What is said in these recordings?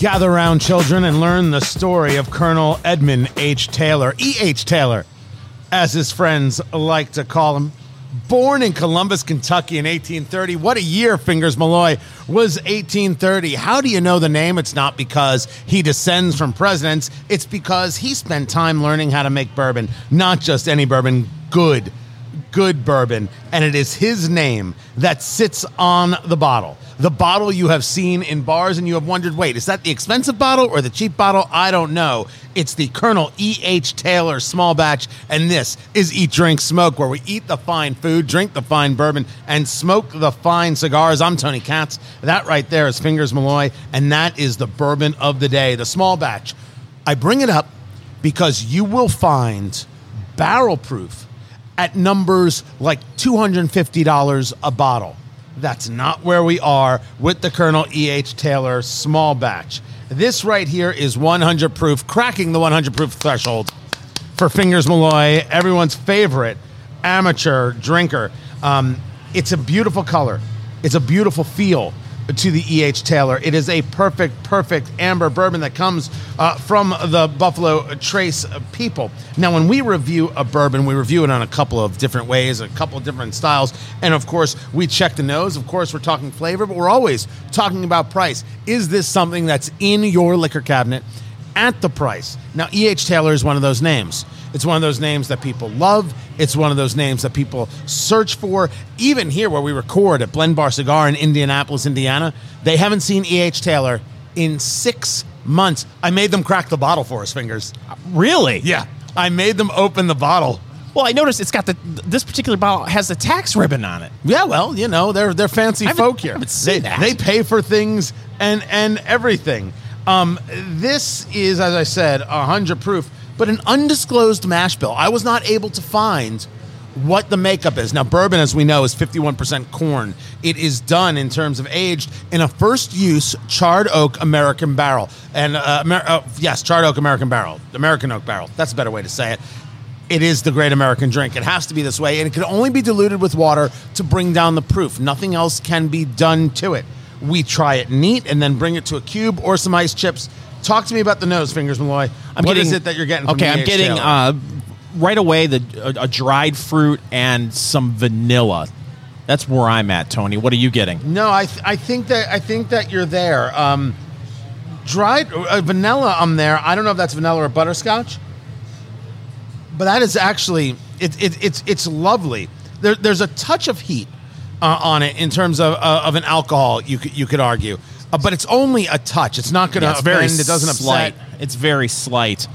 Gather round, children, and learn the story of Colonel Edmund H. Taylor, E.H. Taylor, as his friends like to call him. Born in Columbus, Kentucky in 1830. What a year, Fingers Malloy, was 1830. How do you know the name? It's not because he descends from presidents, it's because he spent time learning how to make bourbon. Not just any bourbon, good, good bourbon. And it is his name that sits on the bottle the bottle you have seen in bars and you have wondered, wait, is that the expensive bottle or the cheap bottle? I don't know. It's the Colonel E.H. Taylor small batch, and this is Eat, Drink, Smoke, where we eat the fine food, drink the fine bourbon, and smoke the fine cigars. I'm Tony Katz. That right there is Fingers Malloy, and that is the bourbon of the day, the small batch. I bring it up because you will find barrel proof at numbers like $250 a bottle. That's not where we are with the Colonel E.H. Taylor small batch. This right here is 100 proof, cracking the 100 proof threshold for Fingers Malloy, everyone's favorite amateur drinker. Um, it's a beautiful color, it's a beautiful feel to the E.H. Taylor. It is a perfect, perfect amber bourbon that comes uh, from the Buffalo Trace people. Now, when we review a bourbon, we review it on a couple of different ways, a couple of different styles. And of course, we check the nose. Of course, we're talking flavor, but we're always talking about price. Is this something that's in your liquor cabinet at the price? Now, E.H. Taylor is one of those names. It's one of those names that people love. It's one of those names that people search for. Even here, where we record at Blend Bar Cigar in Indianapolis, Indiana, they haven't seen E.H. Taylor in six months. I made them crack the bottle for us, fingers. Really? Yeah. I made them open the bottle. Well, I noticed it's got the this particular bottle has the tax ribbon on it. Yeah, well, you know, they're they're fancy folk here. they, they pay for things and and everything. Um, this is, as I said, a hundred proof but an undisclosed mash bill. I was not able to find what the makeup is. Now, bourbon, as we know, is 51% corn. It is done in terms of aged in a first use charred oak American barrel. And, uh, Amer- uh, yes, charred oak American barrel, American oak barrel. That's a better way to say it. It is the great American drink. It has to be this way, and it can only be diluted with water to bring down the proof. Nothing else can be done to it. We try it neat and then bring it to a cube or some ice chips Talk to me about the nose, Fingers Malloy. I'm what getting, is it that you're getting? okay, I'm getting uh, right away the a, a, dried fruit and some vanilla. That's where I'm at, Tony. What are you getting? No, I th- I think that I think that you're there. Um, dried uh, vanilla, I'm there. I don't know if that's vanilla or butterscotch, but that is actually it, it it's it's lovely. There, there's a touch of heat uh, on it in terms of uh, of an alcohol. You could you could argue. Uh, but it's only a touch. It's not going to yeah, very It doesn't slight. upset. It's very slight.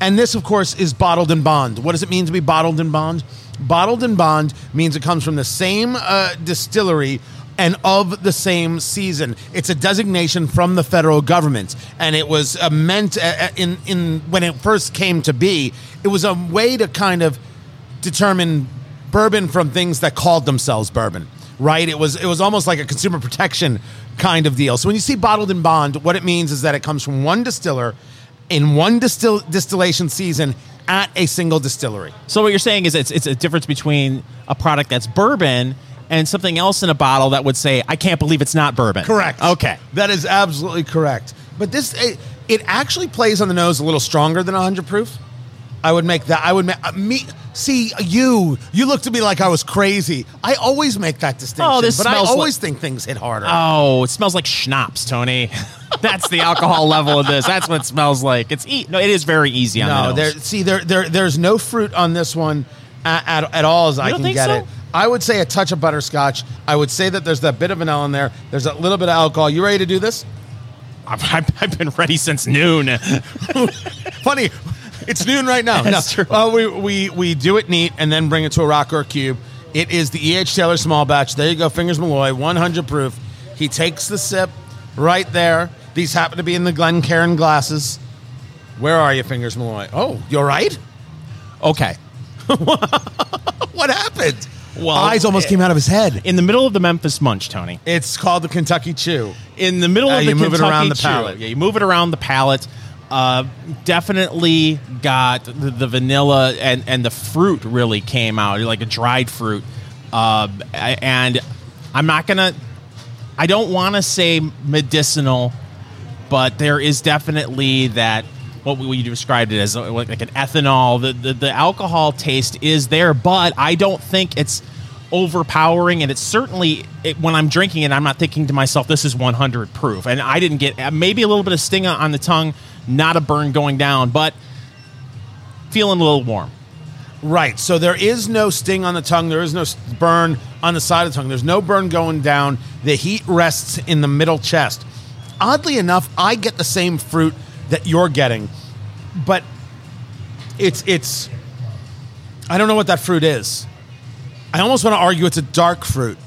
And this, of course, is bottled in bond. What does it mean to be bottled in bond? Bottled in bond means it comes from the same uh, distillery and of the same season. It's a designation from the federal government, and it was uh, meant uh, uh in in when it first came to be. It was a way to kind of determine bourbon from things that called themselves bourbon right? It was it was almost like a consumer protection kind of deal. So when you see bottled in bond, what it means is that it comes from one distiller in one distill, distillation season at a single distillery. So what you're saying is it's it's a difference between a product that's bourbon and something else in a bottle that would say I can't believe it's not bourbon. Correct. Okay. That is absolutely correct. But this it, it actually plays on the nose a little stronger than 100 proof. I would make that. I would make uh, me see you. You looked at me like I was crazy. I always make that distinction. Oh, this but I always think things hit harder. Oh, it smells like schnapps, Tony. That's the alcohol level of this. That's what it smells like. It's e- no, it is very easy on no, the there. See, there, there, there's no fruit on this one at, at, at all as I can get so? it. I would say a touch of butterscotch. I would say that there's that bit of vanilla in there. There's a little bit of alcohol. You ready to do this? I've, I've been ready since noon. Funny, it's noon right now. That's no. true. Well, we, we, we do it neat and then bring it to a rock or a cube. It is the E.H. Taylor small batch. There you go, Fingers Malloy, 100 proof. He takes the sip right there. These happen to be in the Glencairn glasses. Where are you, Fingers Malloy? Oh, you're right? Okay. what happened? Well, eyes almost came out of his head. In the middle of the Memphis Munch, Tony. It's called the Kentucky Chew. In the middle uh, of the you Kentucky move it around the Chew. palate. Yeah, you move it around the palate. Uh, definitely got the, the, vanilla and, and the fruit really came out, like a dried fruit. Uh, and I'm not to, I don't want to say medicinal, but there is definitely that what we described it as uh, like an ethanol. The, the the alcohol taste is there, but I don't think it's overpowering and it's certainly it, when i'm drinking it i'm not thinking to myself this is 100 proof and i didn't get uh, maybe a little bit of sting on the tongue not a burn going down but feeling a little warm Right. So there is no sting on the tongue. There is no burn on the side of the tongue. There's no burn going down. The heat rests in the middle chest. Oddly enough, I get the same fruit that you're getting, but it's it's I don't know what that fruit is. I almost want to argue it's a dark fruit.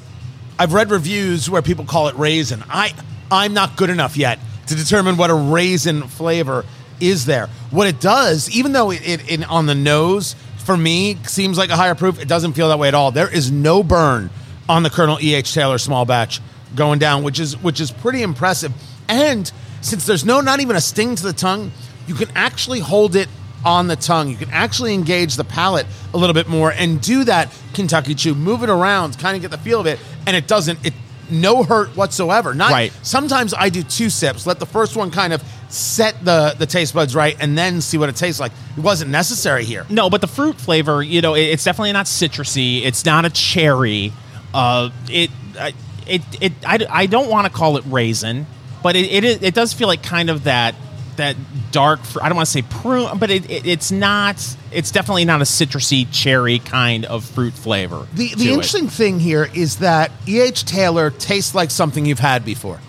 I've read reviews where people call it raisin. I I'm not good enough yet to determine what a raisin flavor is there. What it does, even though it, it, it on the nose for me seems like a higher proof, it doesn't feel that way at all. There is no burn on the Colonel E. H. Taylor small batch going down, which is which is pretty impressive. And since there's no not even a sting to the tongue, you can actually hold it on the tongue. You can actually engage the palate a little bit more and do that Kentucky chew, move it around, kind of get the feel of it, and it doesn't it no hurt whatsoever. Not Right. sometimes I do two sips, let the first one kind of set the the taste buds right and then see what it tastes like. It wasn't necessary here. No, but the fruit flavor, you know, it, it's definitely not citrusy. It's not a cherry. Uh, it, I- it, it. I, I don't want to call it raisin, but it, it, is- it does feel like kind of that that dark. I don't want to say prune, but it, it, it's not. It's definitely not a citrusy cherry kind of fruit flavor. The the it. interesting thing here is that E.H. Taylor tastes like something you've had before,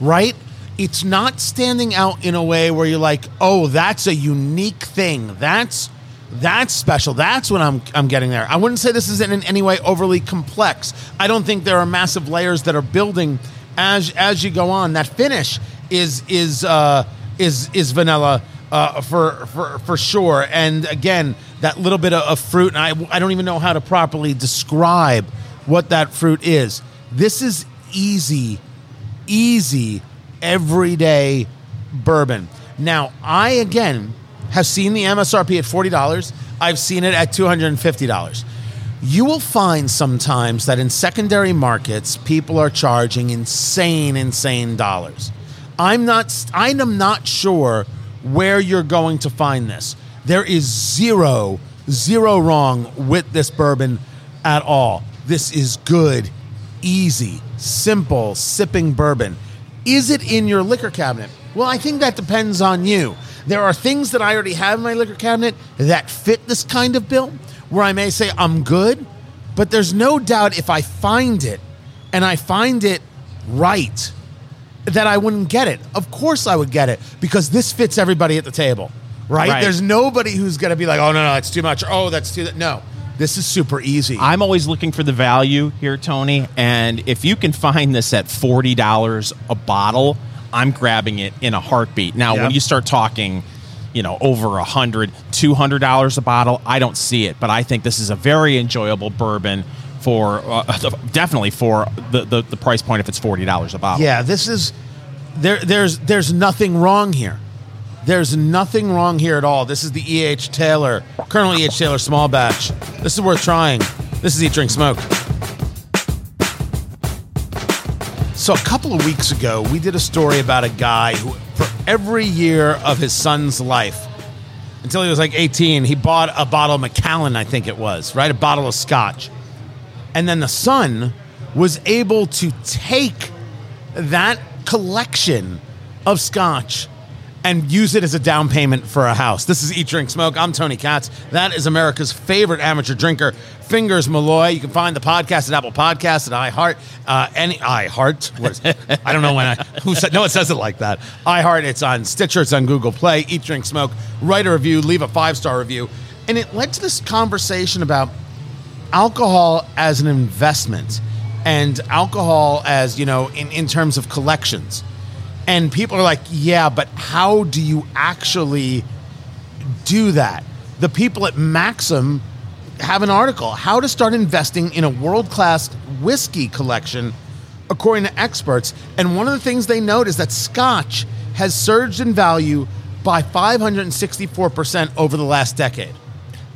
right? It's not standing out in a way where you're like, oh, that's a unique thing. That's that's special. That's what I'm I'm getting there. I wouldn't say this isn't in any way overly complex. I don't think there are massive layers that are building as as you go on. That finish is is uh, is is vanilla uh, for for for sure. And again, that little bit of, of fruit. And I I don't even know how to properly describe what that fruit is. This is easy, easy, everyday bourbon. Now, I again have seen the MSRP at forty dollars. I've seen it at two hundred and fifty dollars. You will find sometimes that in secondary markets, people are charging insane, insane dollars. I'm not. I'm not sure where you're going to find this. There is zero, zero wrong with this bourbon at all. This is good, easy, simple sipping bourbon. Is it in your liquor cabinet? Well, I think that depends on you. There are things that I already have in my liquor cabinet that fit this kind of bill where I may say I'm good, but there's no doubt if I find it and I find it right, that I wouldn't get it. Of course I would get it because this fits everybody at the table, right? Right. There's nobody who's going to be like, oh, no, no, it's too much. Oh, that's too, no. This is super easy. I'm always looking for the value here, Tony. And if you can find this at forty dollars a bottle, I'm grabbing it in a heartbeat. Now, Yep. when you start talking, you know, over a hundred, two hundred dollars a bottle, I don't see it. But I think this is a very enjoyable bourbon for uh, definitely for the, the the price point if it's forty dollars a bottle. Yeah, this is there. There's there's nothing wrong here. There's nothing wrong here at all. This is the E. H. Taylor, Colonel E. H. Taylor small batch. This is worth trying. This is Eat Drink Smoke. So a couple of weeks ago, we did a story about a guy who, for every year of his son's life, until he was like 18, he bought a bottle of Macallan, I think it was, right? A bottle of scotch. And then the son was able to take that collection of scotch and use it as a down payment for a house. This is Eat, Drink, Smoke. I'm Tony Katz. That is America's favorite amateur drinker, Fingers Malloy. You can find the podcast at Apple Podcasts at iHeart. Uh, any iHeart? I don't know when I who said no. It says it like that. iHeart. It's on Stitcher. It's on Google Play. Eat, Drink, Smoke. Write a review. Leave a five star review. And it led to this conversation about alcohol as an investment and alcohol as you know in, in terms of collections. And people are like yeah but how do you actually do that? The people at maxim have an article how to start investing in a world-class whiskey collection according to experts. And one of the things they note is that scotch has surged in value by 564% over the last decade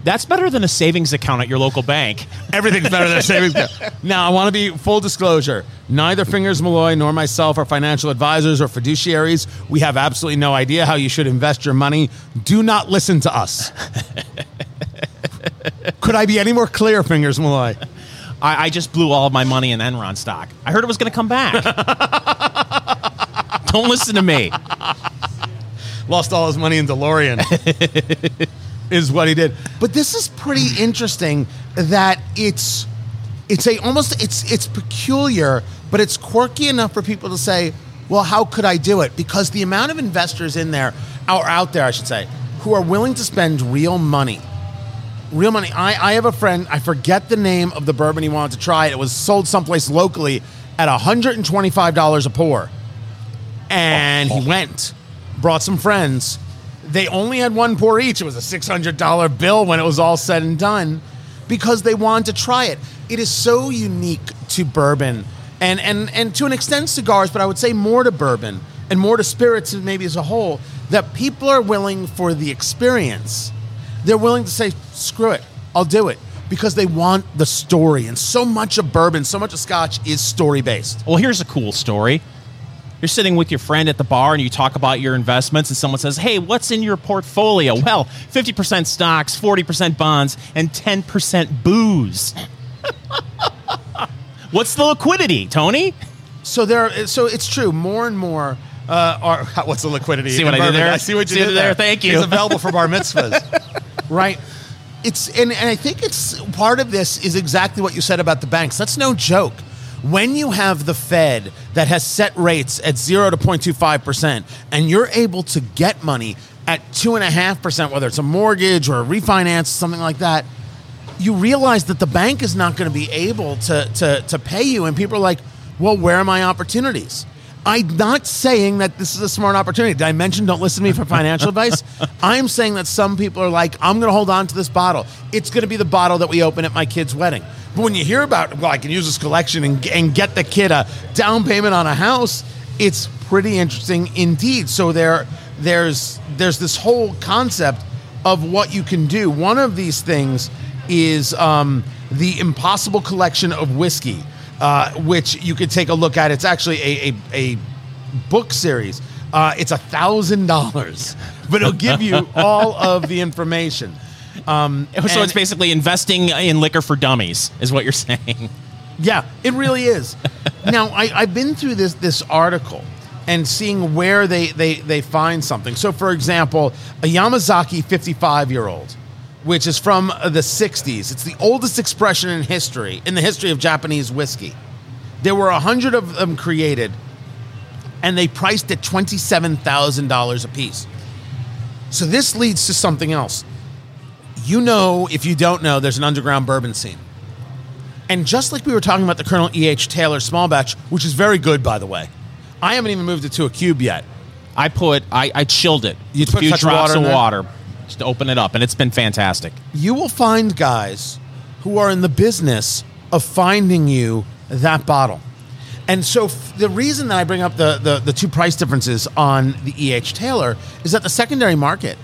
That's better than a savings account at your local bank. Everything's better than a savings account. Now, I want to be full disclosure. Neither Fingers Malloy nor myself are financial advisors or fiduciaries. We have absolutely no idea how you should invest your money. Do not listen to us. Could I be any more clear, Fingers Malloy? I, I just blew all of my money in Enron stock. I heard it was going to come back. Don't listen to me. Lost all his money in DeLorean. Is what he did. But this is pretty interesting that it's it's a almost it's it's peculiar, but it's quirky enough for people to say, "Well, how could I do it?" Because the amount of investors in there or out there, I should say, who are willing to spend real money. Real money. I, I have a friend, I forget the name of the bourbon he wanted to try. It was sold someplace locally at $125 a pour. And he oh. went, brought some friends, they only had one pour each. It was a $600 bill when it was all said and done because they wanted to try it. It is so unique to bourbon and, and, and to an extent cigars, but I would say more to bourbon and more to spirits maybe as a whole that people are willing for the experience. They're willing to say, screw it, I'll do it because they want the story. And so much of bourbon, so much of scotch is story based. Well, here's a cool story. You're sitting with your friend at the bar and you talk about your investments, and someone says, Hey, what's in your portfolio? Well, 50% stocks, 40% bonds, and 10% booze. what's the liquidity, Tony? So there, so it's true. More and more uh, are what's the liquidity? See what I did there? I see what you see did there. Thank you. It's available for bar mitzvahs, right? It's and, and I think it's part of this is exactly what you said about the banks. That's no joke when you have the Fed that has set rates at 0 to 0.25%, and you're able to get money at 2.5%, whether it's a mortgage or a refinance, something like that, you realize that the bank is not going to be able to, to, to pay you. And people are like, well, where are my opportunities? I'm not saying that this is a smart opportunity. Did I mention don't listen to me for financial advice? I'm saying that some people are like, I'm going to hold on to this bottle. It's going to be the bottle that we open at my kid's wedding. But when you hear about, well, I can use this collection and, and get the kid a down payment on a house, it's pretty interesting indeed. So there, there's there's this whole concept of what you can do. One of these things is um, the Impossible Collection of Whiskey, uh, which you could take a look at. It's actually a, a, a book series. Uh, it's a thousand dollars, but it'll give you all of the information. Um, so it's basically investing in liquor for dummies, is what you're saying. Yeah, it really is. now I, I've been through this this article and seeing where they, they, they find something. So, for example, a Yamazaki 55 year old, which is from the 60s, it's the oldest expression in history, in the history of Japanese whiskey. There were 100 of them created, and they priced at $27,000 a piece. So, this leads to something else you know, if you don't know, there's an underground bourbon scene. And just like we were talking about the Colonel E.H. Taylor small batch, which is very good, by the way, I haven't even moved it to a cube yet. I put, I, I chilled it. You a put few drops water of water to open it up, and it's been fantastic. You will find guys who are in the business of finding you that bottle. And so f- the reason that I bring up the, the, the two price differences on the E.H. Taylor is that the secondary market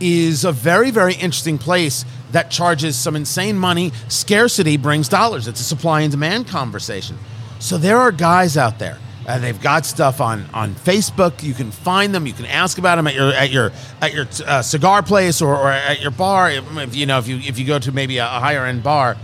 is a very, very interesting place that charges some insane money. Scarcity brings dollars. It's a supply and demand conversation. So there are guys out there. Uh, they've got stuff on, on Facebook. You can find them. You can ask about them at your at your at your uh, cigar place or, or at your bar. If, if, you know if you if you go to maybe a, higher end bar,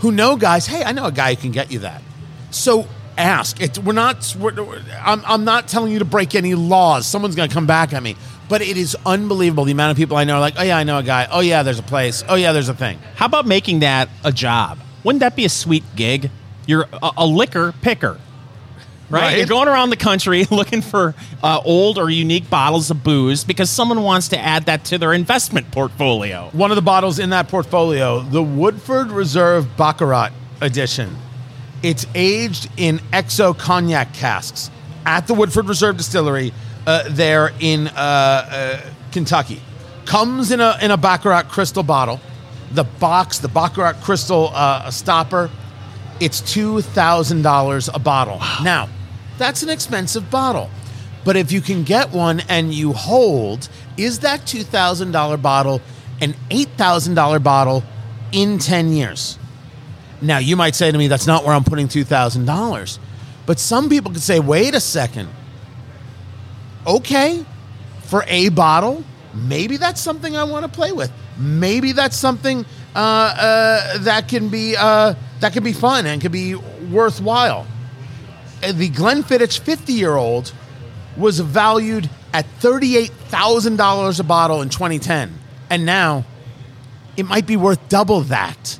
who know guys. Hey, I know a guy who can get you that. So ask. It, we're not. We're, I'm, I'm not telling you to break any laws. Someone's going to come back at me. But it is unbelievable the amount of people I know are like, oh yeah, I know a guy. Oh yeah, there's a place. Oh yeah, there's a thing. How about making that a job? Wouldn't that be a sweet gig? You're a, a liquor picker, right? Right. You're going around the country looking for uh, old or unique bottles of booze because someone wants to add that to their investment portfolio. One of the bottles in that portfolio, the Woodford Reserve Baccarat edition. It's aged in XO cognac casks at the Woodford Reserve Distillery uh, there in uh, uh, Kentucky. Comes in a in a Baccarat crystal bottle. The box, the Baccarat crystal uh, stopper, it's two thousand dollars a bottle. Now, that's an expensive bottle, but if you can get one and you hold, is that two thousand dollar bottle an $8,000 bottle in 10 years. Now, you might say to me, that's not where I'm putting $2,000. But some people could say, wait a second. Okay, for a bottle, maybe that's something I want to play with. Maybe that's something that can be uh, that can be fun and can be worthwhile. Uh, The Glenfiddich 50 year old was valued at $38,000 a bottle in 2010. And now it might be worth double that.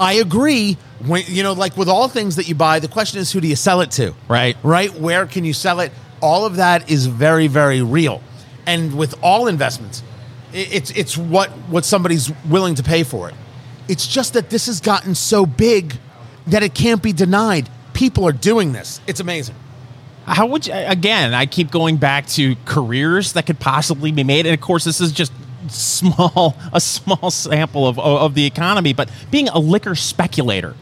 I agree. When, you know, like with all things that you buy, the question is who do you sell it to? Right. Right? Where can you sell it? All of that is very, very real. And with all investments, it's it's what what somebody's willing to pay for it. It's just that this has gotten so big that it can't be denied. People are doing this. It's amazing. How would you, again, I keep going back to careers that could possibly be made. And of course, this is just small, a small sample of, of the economy, but being a liquor speculator.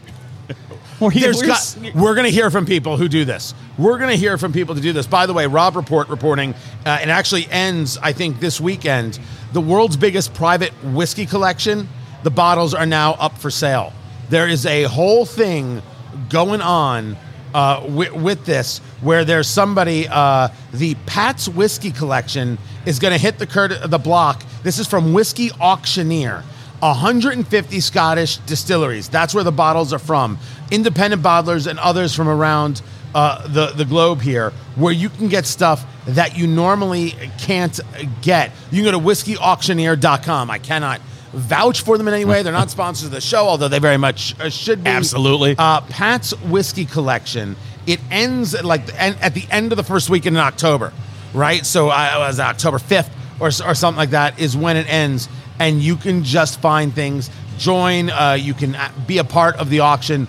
Where you- There's we're got, we're going to hear from people who do this. We're going to hear from people to do this. By the way, Robb Report reporting, uh, it actually ends, I think, this weekend. The world's biggest private whiskey collection, the bottles are now up for sale. There is a whole thing going on uh, with, with this where there's somebody, uh, the Pat's Whiskey Collection is going to hit the, cur- the block. This is from Whiskey Auctioneer. 150 Scottish distilleries. That's where the bottles are from. Independent bottlers and others from around uh, the, the globe here, where you can get stuff that you normally can't get. You can go to whiskeyauctioneer.com. I cannot vouch for them in any way. They're not sponsors of the show, although they very much uh, should be. Absolutely. Uh, Pat's Whiskey Collection. It ends at like the end, at the end of the first weekend in October, right? So uh, it was October 5th or, or something like that is when it ends. And you can just find things, join, uh, you can uh, be a part of the auction.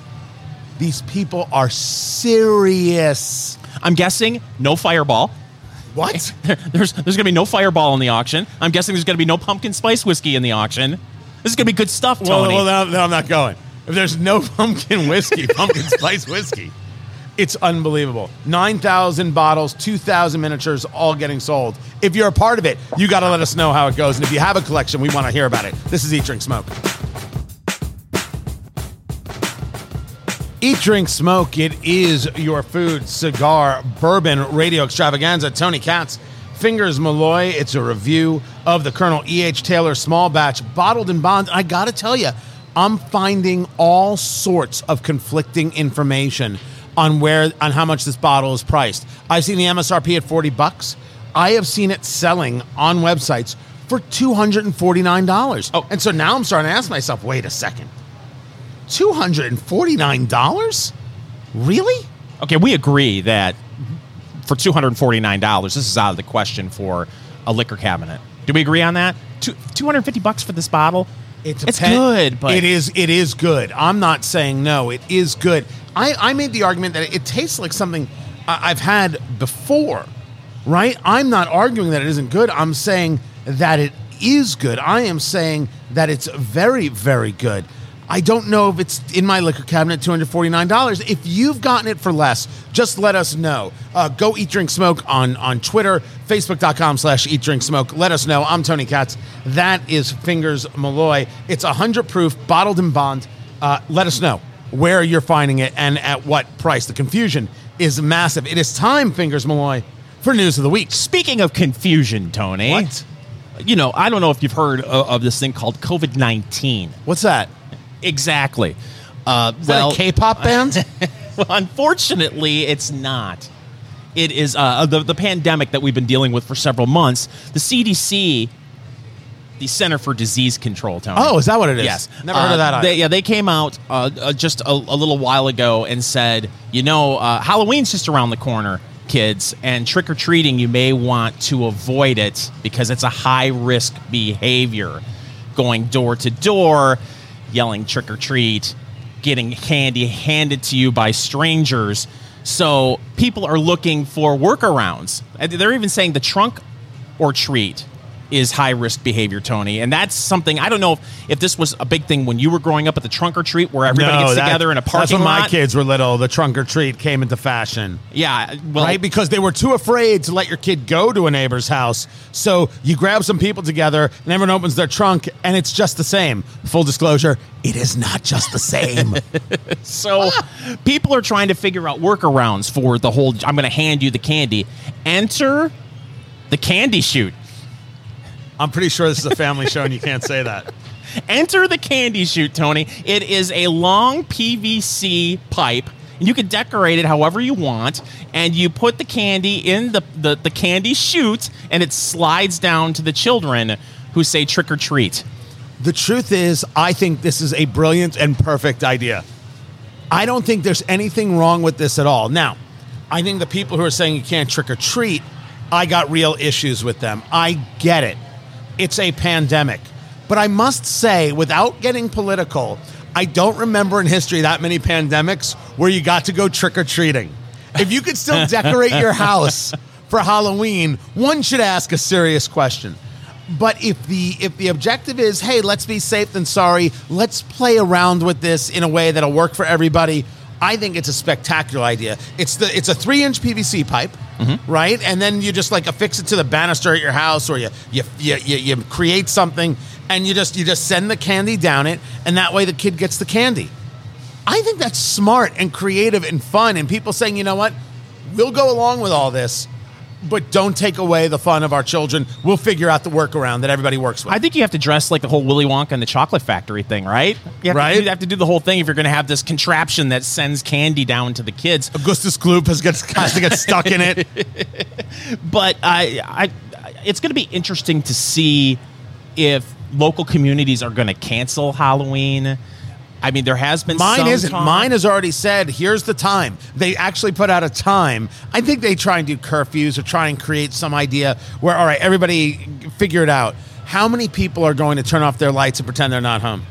These people are serious. I'm guessing no fireball. What? There's there's gonna be no fireball in the auction. I'm guessing there's gonna be no pumpkin spice whiskey in the auction. This is gonna be good stuff, Well, Tony. well now, now I'm not going. If there's no pumpkin whiskey, pumpkin spice whiskey, it's unbelievable. 9,000 bottles, 2,000 miniatures, all getting sold. If you're a part of it, you got to let us know how it goes. And if you have a collection, we want to hear about it. This is Eat, Drink, Smoke. Eat, Drink, Smoke. It is your food, cigar, bourbon, radio extravaganza. Tony Katz, Fingers Malloy. It's a review of the Colonel E.H. Taylor small batch, bottled in bond. I got to tell you, I'm finding all sorts of conflicting information on where on how much this bottle is priced. I've seen the MSRP at 40 bucks. I have seen it selling on websites for $249. Oh. And so now I'm starting to ask myself, wait a second. $249? Really? Okay, we agree that for two hundred forty nine dollars, this is out of the question for a liquor cabinet. Do we agree on that? Two hundred fifty bucks for this bottle. It's, it's good, but it is it is good. I'm not saying no. It is good. I, I made the argument that it tastes like something I've had before, right? I'm not arguing that it isn't good. I'm saying that it is good. I am saying that it's very very good. I don't know if it's in my liquor cabinet, two hundred forty nine dollars. If you've gotten it for less, just let us know. Uh, go eat, drink, smoke on on Twitter, Facebook.com slash eat, drink, smoke. Let us know. I'm Tony Katz. That is Fingers Malloy. It's hundred proof, bottled in bond. Uh, let us know where you're finding it and at what price. The confusion is massive. It is time, Fingers Malloy, for news of the week. Speaking of confusion, Tony, What? you know, I don't know if you've heard of, of this thing called COVID nineteen. What's that? Exactly. Uh, Is that well, K-pop band? well, unfortunately, it's not. It is uh, the the pandemic that we've been dealing with for several months. The CDC, the Center for Disease Control, Tony. oh, is that what it is? Yes, Never heard of that. Uh. They, yeah, they came out uh, uh, just a, a little while ago and said, you know, uh, Halloween's just around the corner, kids, and trick or treating, you may want to avoid it because it's a high risk behavior. Going door to door, yelling trick or treat, getting candy handed to you by strangers. So people are looking for workarounds. They're even saying the trunk or treat is high risk behavior, Tony. And that's something I don't know if, if this was a big thing when you were growing up at the trunk or treat where everybody gets that- together in a parking That's when lot. my kids were little. The trunk or treat came into fashion. Yeah, well, right? Because they were too afraid to let your kid go to a neighbor's house. So you grab some people together, and everyone opens their trunk, and it's just the same. Full disclosure, it is not just the same. So people are trying to figure out workarounds for the whole I'm going to hand you the candy. Enter the candy chute. I'm pretty sure this is a family show, and you can't say that. Enter the candy chute, Tony. It is a long PVC pipe. And you can decorate it however you want, and you put the candy in the, the, the candy chute, and it slides down to the children who say trick or treat. The truth is, I think this is a brilliant and perfect idea. I don't think there's anything wrong with this at all. Now, I think the people who are saying you can't trick or treat, I got real issues with them. I get it. It's a pandemic. But I must say, without getting political, I don't remember in history that many pandemics where you got to go trick or treating. If you could still decorate your house for Halloween, one should ask a serious question. But if the if the objective is, hey, let's be safe than sorry, let's play around with this in a way that'll work for everybody. I think it's a spectacular idea. It's the it's a three inch PVC pipe, Mm-hmm. right? And then you just like affix it to the banister at your house, or you you, you you you create something, and you just you just send the candy down it, and that way the kid gets the candy. I think that's smart and creative and fun, and people saying, you know what, we'll go along with all this, but don't take away the fun of our children. We'll figure out the workaround that everybody works with. I think you have to dress like the whole Willy Wonka and the Chocolate Factory thing, right? You have Right. To, you have to do the whole thing if you're going to have this contraption that sends candy down to the kids. Augustus Gloop has, gets, has to get stuck in it. But I, I, it's going to be interesting to see if local communities are going to cancel Halloween. I mean, there has been Mine some isn't. talk- Mine has already said, here's the time. They actually put out a time. I think they try and do curfews or try and create some idea where, all right, everybody figure it out. How many people are going to turn off their lights and pretend they're not home?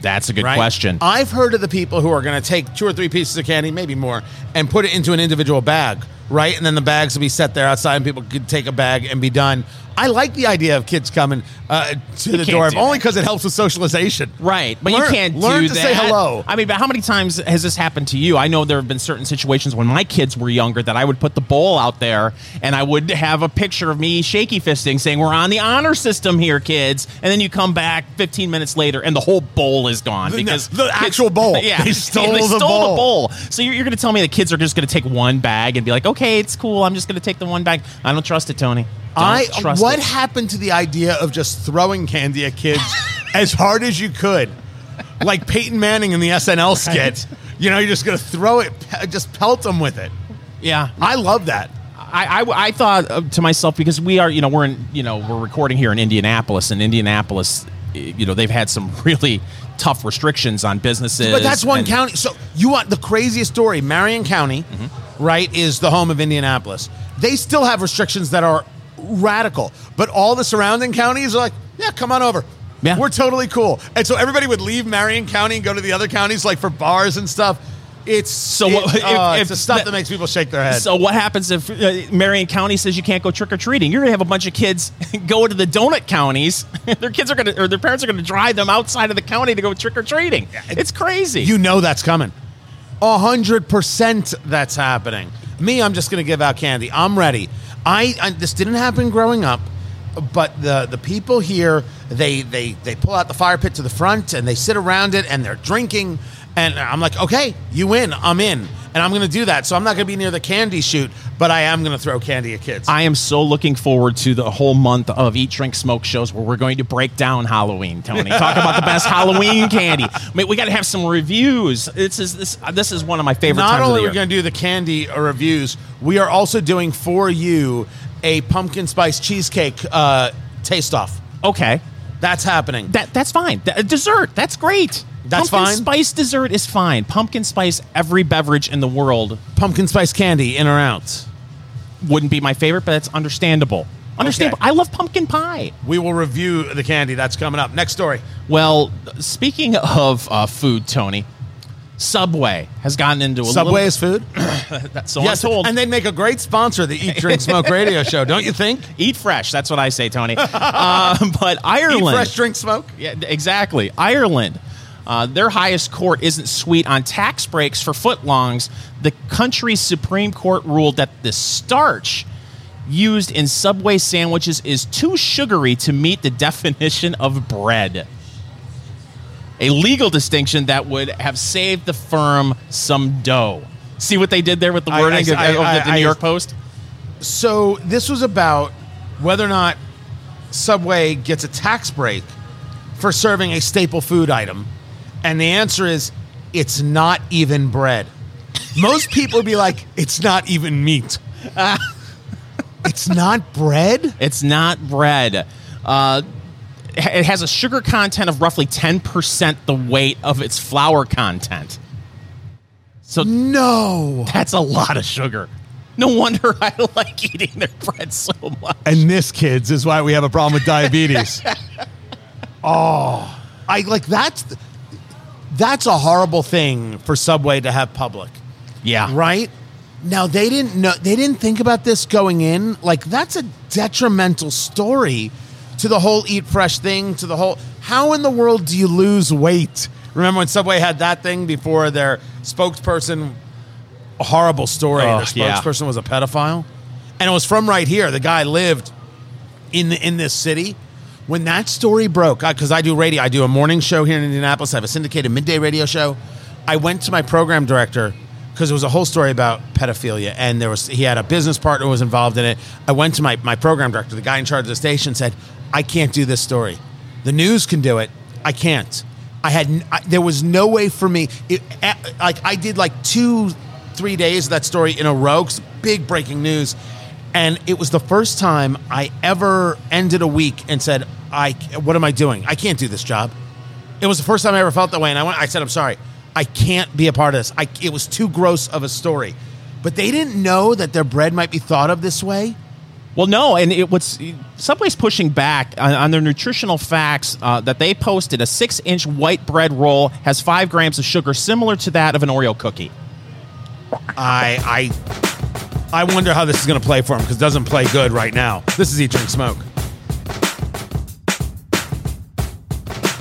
That's a good right? question. I've heard of the people who are going to take two or three pieces of candy, maybe more, and put it into an individual bag, right? And then the bags will be set there outside, and people could take a bag and be done. I like the idea of kids coming uh, to the door, do only because it helps with socialization. Right, but Learn- you can't learn do to that. say hello. I mean, but how many times has this happened to you? I know there have been certain situations when my kids were younger that I would put the bowl out there and I would have a picture of me shaky fisting saying, We're on the honor system here, kids. And then you come back 15 minutes later and the whole bowl is gone. The- because the kids- actual bowl. Yeah. They stole they the bowl. the bowl. So you're, you're going to tell me the kids are just going to take one bag and be like, Okay, it's cool. I'm just going to take the one bag. I don't trust it, Tony. Don't I trust what happened to the idea of just throwing candy at kids as hard as you could, like Peyton Manning in the SNL skit. You know, you're just gonna throw it, just pelt them with it. yeah. I love that. I, I, I thought uh, to myself because we are you know we're in you know we're recording here in Indianapolis and Indianapolis you know they've had some really tough restrictions on businesses But that's one county. So you want the craziest story? Marion County, Mm-hmm. right, is the home of Indianapolis. They still have restrictions that are radical, but all the surrounding counties are like, yeah, come on over. Yeah. We're totally cool. And so everybody would leave Marion County and go to the other counties, like for bars and stuff. It's So it- if- uh, if it's the stuff that- that makes people shake their head. So what happens if uh, Marion County says you can't go trick or treating? You're gonna have a bunch of kids go to the donut counties. their kids are gonna or their parents are gonna drive them outside of the county to go trick or treating. it's crazy. You know that's coming. A hundred percent that's happening. Me, I'm just going to give out candy. I'm ready. I, I this didn't happen growing up, but the the people here they they they pull out the fire pit to the front and they sit around it and they're drinking. And I'm like, okay, you win. I'm in, and I'm going to do that. So I'm not going to be near the candy chute, but I am going to throw candy at kids. I am so looking forward to the whole month of Eat, Drink, Smoke shows where we're going to break down Halloween, Tony. Talk about the best Halloween candy. I mean, we got to have some reviews. This is this this is one of my favorite Not only are we going to do the candy uh, reviews, we are also doing for you a pumpkin spice cheesecake uh, taste off. okay, That's happening. that that's fine. That- dessert, that's great. That's Pumpkin fine? Spice dessert is fine. Pumpkin spice, every beverage in the world pumpkin spice candy in or out. wouldn't be my favorite, but that's understandable. Understandable. I love pumpkin pie. We will review the candy. That's coming up. Next story. Well, speaking of uh, food, Tony, Subway has gotten into a Subway is food. that's so I'm told. and they'd make a great sponsor of the Eat, Drink, Smoke radio show, don't you think? Eat fresh. That's what I say, Tony. uh, but Ireland. Eat fresh, drink, smoke. Yeah, exactly. Ireland. Uh, their highest court isn't sweet on tax breaks for footlongs. The country's Supreme Court ruled that the starch used in Subway sandwiches is too sugary to meet the definition of bread. A legal distinction that would have saved the firm some dough. See what they did there with the wording I- of, of I- the I- New York Post? So this was about whether or not Subway gets a tax break for serving a staple food item, and the answer is it's not even bread. Most people would be like, it's not even meat. it's not bread. It's not bread. Uh, it has a sugar content of roughly 10% the weight of its flour content. So No. that's a lot of sugar. No wonder I like eating their bread so much. And this, kids, is why we have a problem with diabetes. oh, I like that's that's a horrible thing for Subway to have public. Yeah. right? Now they didn't know they didn't think about this going in. Like that's a detrimental story to the whole eat fresh thing, to the whole how in the world do you lose weight? Remember when Subway had that thing before their spokesperson a horrible story. Oh, their yeah. spokesperson was a pedophile. And it was from right here. The guy lived in the, in this city. When that story broke, because I do radio, I do a morning show here in Indianapolis. I have a syndicated midday radio show. I went to my program director because it was a whole story about pedophilia, and there was he had a business partner who was involved in it. I went to my my program director, the guy in charge of the station, said, "I can't do this story. The news can do it. I can't. I had I, there was no way for me. It, like I did like two, three days of that story in a row. big breaking news." And it was the first time I ever ended a week and said, "I what am I doing? I can't do this job." It was the first time I ever felt that way, and I went. I said, "I'm sorry, I can't be a part of this. I, it was too gross of a story." But they didn't know that their bread might be thought of this way. Well, no, and it what's Subway's pushing back on, on their nutritional facts uh, that they posted. A six-inch white bread roll has five grams of sugar, similar to that of an Oreo cookie. I I I wonder how this is going to play for him because it doesn't play good right now. This is Eat Drink Smoke.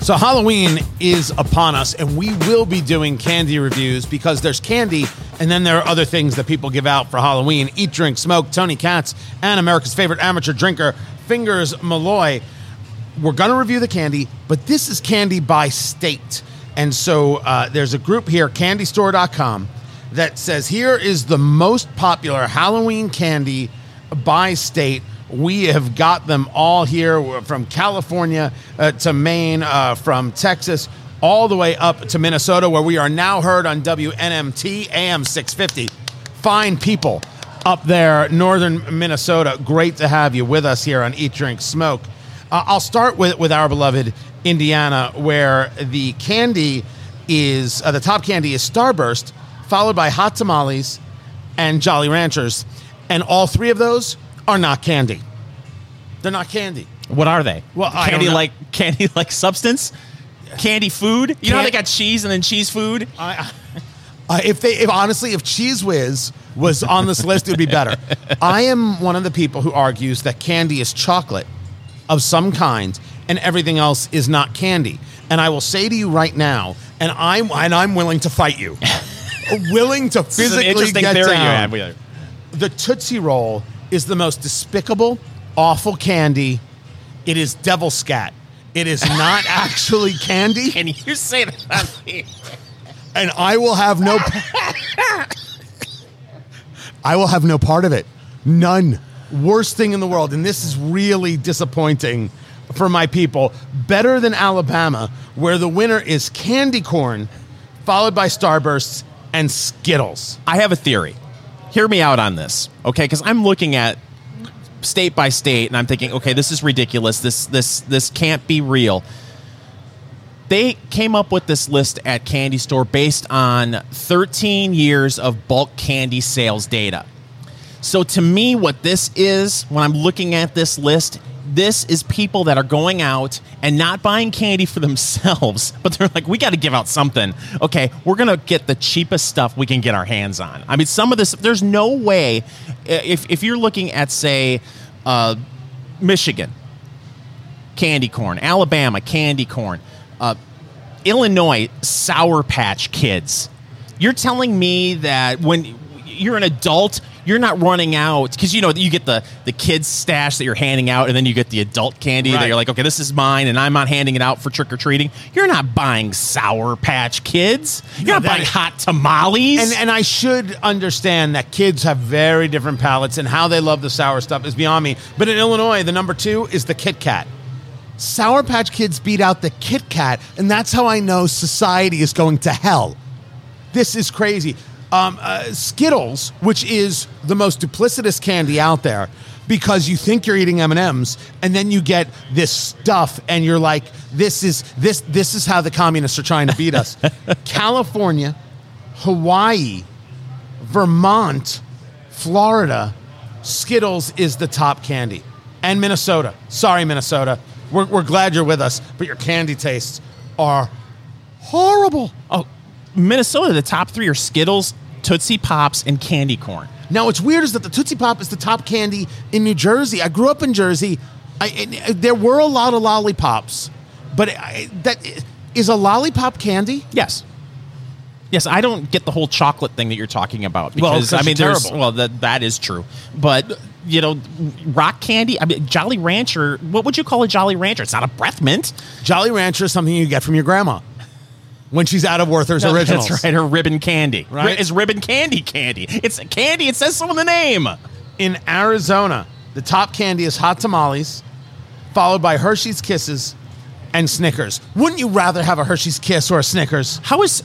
So Halloween is upon us, and we will be doing candy reviews because there's candy, and then there are other things that people give out for Halloween. Eat, drink, smoke. Tony Katz and America's favorite amateur drinker, Fingers Malloy. We're gonna review the candy, but this is candy by state, and so uh, there's a group here, CandyStore.com, that says here is the most popular Halloween candy by state. We have got them all here from California uh, to Maine, uh, from Texas, all the way up to Minnesota, where we are now heard on WNMT AM 650. Fine people up there, northern Minnesota. Great to have you with us here on Eat, Drink, Smoke. Uh, I'll start with, with our beloved Indiana, where the candy is uh, the top candy is Starburst, followed by Hot Tamales and Jolly Ranchers. And all three of those are not candy. They're not candy. What are they? Well, I candy like candy like substance, candy food. You know how they got cheese and then cheese food. I, uh, if they, if honestly, if Cheez Whiz was on this list, it would be better. I am one of the people who argues that candy is chocolate of some kind, and everything else is not candy. And I will say to you right now, and I'm and I'm willing to fight you, willing to This is an physically interesting get theory you down. have with the Tootsie Roll is the most despicable, awful candy. It is devil scat. It is not actually candy, Can you say that? and I will have no. I will have no part of it. None. Worst thing in the world, and this is really disappointing for my people. Better than Alabama, where the winner is candy corn, followed by Starbursts and Skittles. I have a theory. Hear me out on this, okay? Because I'm looking at state by state, and I'm thinking, okay, this is ridiculous. This this this can't be real. They came up with this list at Candy Store based on 13 years of bulk candy sales data. So to me, what this is, when I'm looking at this list, This is people that are going out and not buying candy for themselves, but they're like, we got to give out something. Okay, we're going to get the cheapest stuff we can get our hands on. I mean, some of this, there's no way, if, if you're looking at, say, uh, Michigan, candy corn, Alabama, candy corn, uh, Illinois, Sour Patch Kids. You're telling me that when you're an adult, you're not running out because you know you get the the kids stash that you're handing out, and then you get the adult candy that you're like, okay, this is mine, and I'm not handing it out for trick or treating. You're not buying Sour Patch Kids. You're No, not buying is- hot tamales. And and I should understand that kids have very different palates and how they love the sour stuff is beyond me. But in Illinois, the number two is the Kit Kat. Sour Patch Kids beat out the Kit Kat, and that's how I know society is going to hell. This is crazy. Um, uh, Skittles, which is the most duplicitous candy out there, because you think you're eating M and M's, and then you get this stuff, and you're like, "This is this this is how the communists are trying to beat us." California, Hawaii, Vermont, Florida, Skittles is the top candy, and Minnesota. Sorry, Minnesota. We're, we're glad you're with us, but your candy tastes are horrible. oh, Minnesota, the top three are Skittles, Tootsie Pops, and candy corn. Now, what's weird is that the Tootsie Pop is the top candy in New Jersey. I grew up in Jersey. I, and uh, there were a lot of lollipops, but I, that is a lollipop candy. Yes. Yes, I don't get the whole chocolate thing that you're talking about Well, I mean, there's well that that is true, but you know, rock candy. I mean, Jolly Rancher. What would you call a Jolly Rancher? It's not a breath mint. Jolly Rancher is something you get from your grandma when she's out of Werther's Originals. That's right. Her ribbon candy. Right. Ri- Is ribbon candy candy? It's candy. It says so in the name. In Arizona, the top candy is hot tamales, followed by Hershey's Kisses and Snickers. Wouldn't you rather have a Hershey's Kiss or a Snickers? How is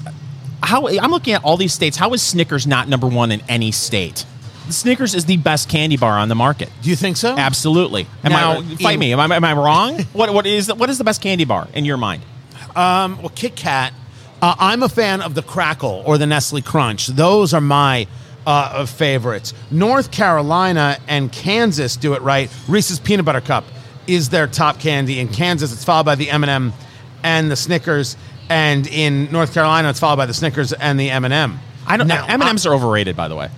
how I'm looking at all these states. How is Snickers not number one in any state? Snickers is the best candy bar on the market. Do you think so? Absolutely. Am Now, I fight in- me? Am I, am I wrong? what what is what is the best candy bar in your mind? Um, Well, Kit Kat. Uh, I'm a fan of the Krackel or the Nestle Crunch. Those are my uh, favorites. North Carolina and Kansas do it right. Reese's Peanut Butter Cup is their top candy. In Kansas, it's followed by the M&M and the Snickers. And in North Carolina, it's followed by the Snickers and the M&M. I don't. Now, M and M's are overrated, by the way.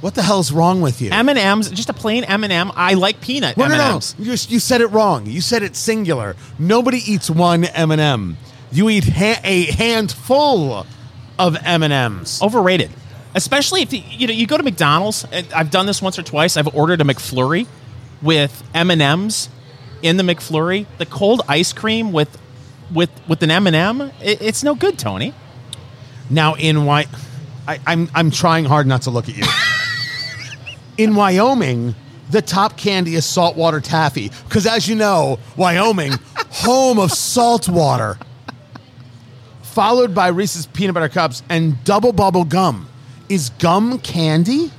What the hell's wrong with you? M and M's, just a plain M and m I like peanut M no, and no, M's. you, you said it wrong. You said it singular. Nobody eats one M&M. You eat ha- a handful of M&Ms. Overrated, especially if you, you know you go to McDonald's. And I've done this once or twice. I've ordered a McFlurry with M and M's in the McFlurry. The cold ice cream with with with an M and m it's no good, Tony. Now in Wy- I, I'm I'm trying hard not to look at you. in Wyoming, the top candy is saltwater taffy because, as you know, Wyoming, home of salt water. Followed by Reese's peanut butter cups and double bubble gum. Is gum candy?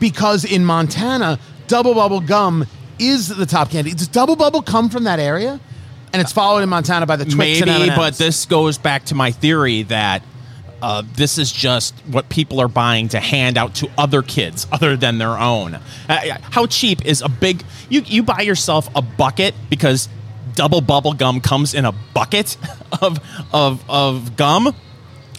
Because in Montana, double bubble gum is the top candy. Does double bubble come from that area? And it's followed in Montana by the Twix and Maybe, M&Ms. but this goes back to my theory that uh, this is just what people are buying to hand out to other kids other than their own. Uh, how cheap is a big? You you buy yourself a bucket because double bubble gum comes in a bucket of of of gum.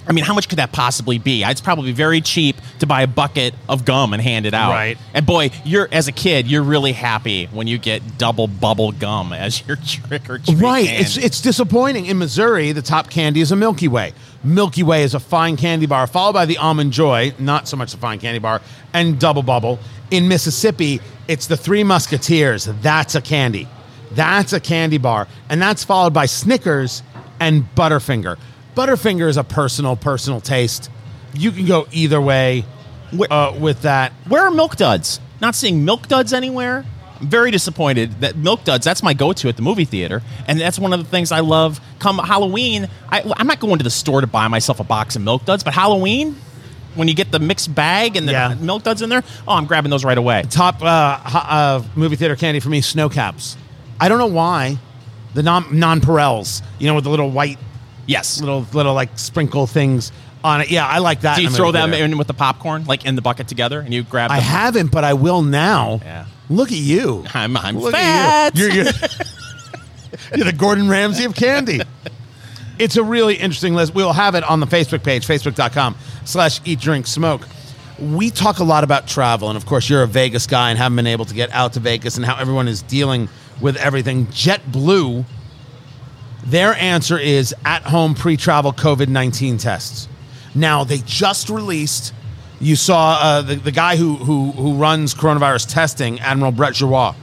I mean, how much could that possibly be? It's probably very cheap to buy a bucket of gum and hand it out. Right. And boy, you're as a kid, you're really happy when you get double bubble gum as your trick or treat. Right. candy. It's it's disappointing. In Missouri, the top candy is a Milky Way. Milky Way is a fine candy bar, followed by the Almond Joy, not so much a fine candy bar, and Double Bubble. In Mississippi, it's the Three Musketeers. That's a candy. That's a candy bar. And that's followed by Snickers and Butterfinger. Butterfinger is a personal, personal taste. You can go either way uh, with that. Where are Milk Duds? Not seeing Milk Duds anywhere. I'm very disappointed that Milk Duds, that's my go to at the movie theater. And that's one of the things I love. Come Halloween, I, I'm not going to the store to buy myself a box of Milk Duds, but Halloween, when you get the mixed bag and the Yeah. Milk Duds in there, oh, I'm grabbing those right away. top uh, uh, movie theater candy for me, snow caps. I don't know why. The non nonpareils, you know, with the little white, Yes. little little like sprinkle things on it. Yeah, I like that. Do you a throw them in with the popcorn, like in the bucket together, and you grab I haven't, but I will now. Yeah. Look at you. I'm, I'm Look fat. at you. You're, you're, you're the Gordon Ramsay of candy. It's a really interesting list. We'll have it on the Facebook page, facebook.com slash eat, drink, smoke. We talk a lot about travel. And of course, you're a Vegas guy and haven't been able to get out to Vegas and how everyone is dealing with everything. JetBlue, their answer is at home pre travel COVID 19 tests. Now, they just released, you saw uh, the, the guy who, who, who runs coronavirus testing, Admiral Brett Giroir,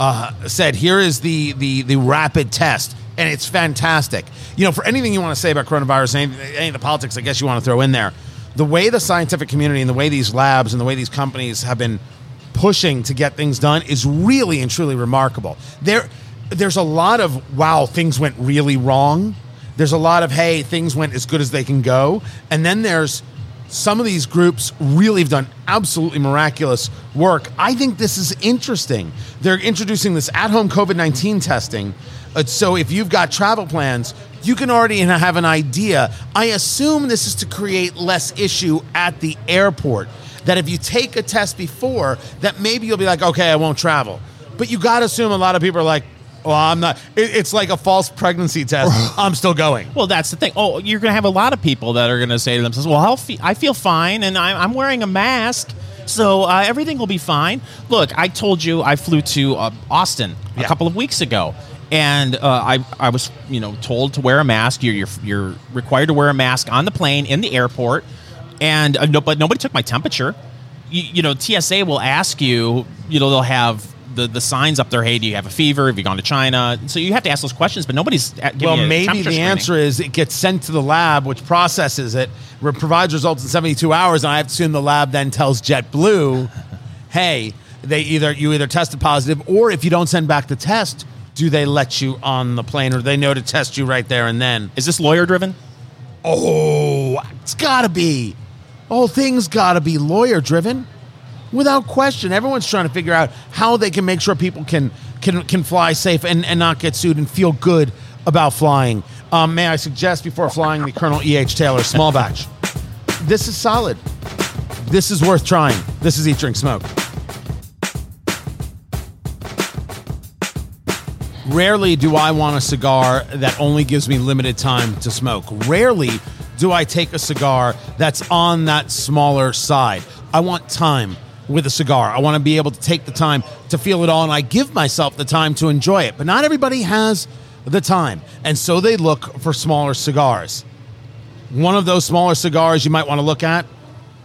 uh, said, here is the, the, the rapid test, and it's fantastic. You know, for anything you want to say about coronavirus, any, any of the politics I guess you want to throw in there, the way the scientific community and the way these labs and the way these companies have been pushing to get things done is really and truly remarkable. There, there's a lot of wow, things went really wrong. There's a lot of hey, things went as good as they can go, and then there's some of these groups really have done absolutely miraculous work. I think this is interesting. They're introducing this at-home COVID-19 testing. Uh, so if you've got travel plans, you can already have an idea. I assume this is to create less issue at the airport. That if you take a test before, that maybe you'll be like, okay, I won't travel. But you got to assume a lot of people are like, well, I'm not. It, it's like a false pregnancy test. I'm still going. Well, that's the thing. Oh, you're going to have a lot of people that are going to say to themselves, "Well, fe- I feel fine, and I'm, I'm wearing a mask, so uh, everything will be fine." Look, I told you I flew to uh, Austin a Yeah. couple of weeks ago, and uh, I I was you know told to wear a mask. You're, you're you're required to wear a mask on the plane in the airport, and uh, no, but nobody took my temperature. You, you know, TSA will ask you. You know, they'll have. The, the signs up there, hey, do you have a fever? Have you gone to China? So you have to ask those questions, but nobody's giving Well, maybe the screening. answer is it gets sent to the lab, which processes it, provides results in 72 hours, and I have to assume the lab then tells JetBlue, "Hey, they either you either tested positive, or if you don't send back the test, do they let you on the plane, or do they know to test you right there and then?" Is this lawyer driven? Oh, it's got to be. The things got to be lawyer driven. Without question, everyone's trying to figure out how they can make sure people can can can fly safe and, and not get sued and feel good about flying. Um, may I suggest before flying the Colonel E. H. Taylor small batch? This is solid. This is worth trying. This is Eat, Drink, Smoke. Rarely do I want a cigar that only gives me limited time to smoke. Rarely do I take a cigar that's on that smaller side. I want time with a cigar. I want to be able to take the time to feel it all, and I give myself the time to enjoy it. But not everybody has the time, and so they look for smaller cigars. One of those smaller cigars you might want to look at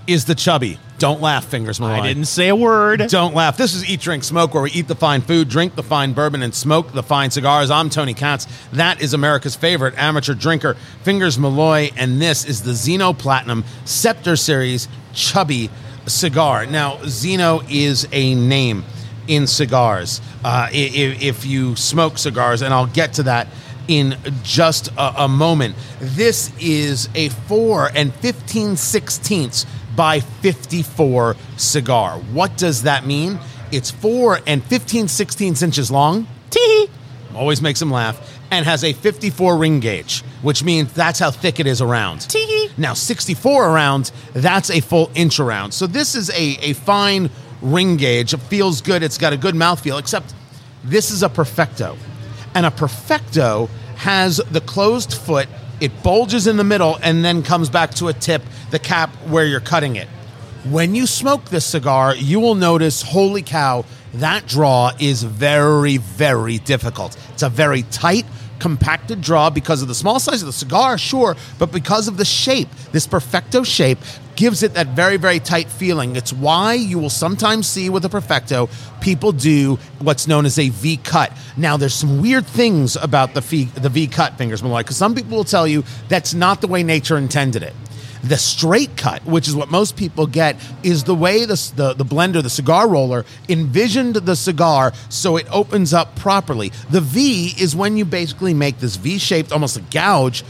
is the Chubby. Don't laugh, fingers Malloy. I didn't say a word. Don't laugh. This is Eat, Drink, Smoke, where we eat the fine food, drink the fine bourbon, and smoke the fine cigars. I'm Tony Katz. That is America's favorite amateur drinker, Fingers Malloy, and this is the Zino Platinum Scepter Series Chubby Cigar. Now, Zino is a name in cigars. Uh, i- i- if you smoke cigars, and I'll get to that in just a, a moment. This is a 4 and 15 sixteenths by 54 cigar. What does that mean? It's 4 and 15 sixteenths inches long. Tee Always makes him laugh. And has a 54 ring gauge, which means that's how thick it is around. Tee. Now, 64 around, that's a full inch around. So this is a, a fine ring gauge. It feels good. It's got a good mouthfeel, except this is a perfecto. And a perfecto has the closed foot, it bulges in the middle, and then comes back to a tip, the cap where you're cutting it. When you smoke this cigar, you will notice, holy cow, that draw is very, very difficult. It's a very tight, compacted draw because of the small size of the cigar, sure, but because of the shape. This perfecto shape gives it that very, very tight feeling. It's why you will sometimes see with a perfecto people do what's known as a V cut. Now, there's some weird things about the V, the v cut fingers, Malloy, because some people will tell you that's not the way nature intended it. The straight cut, which is what most people get, is the way the, the, the blender, the cigar roller, envisioned the cigar so it opens up properly. The V is when you basically make this V shaped, almost a gouge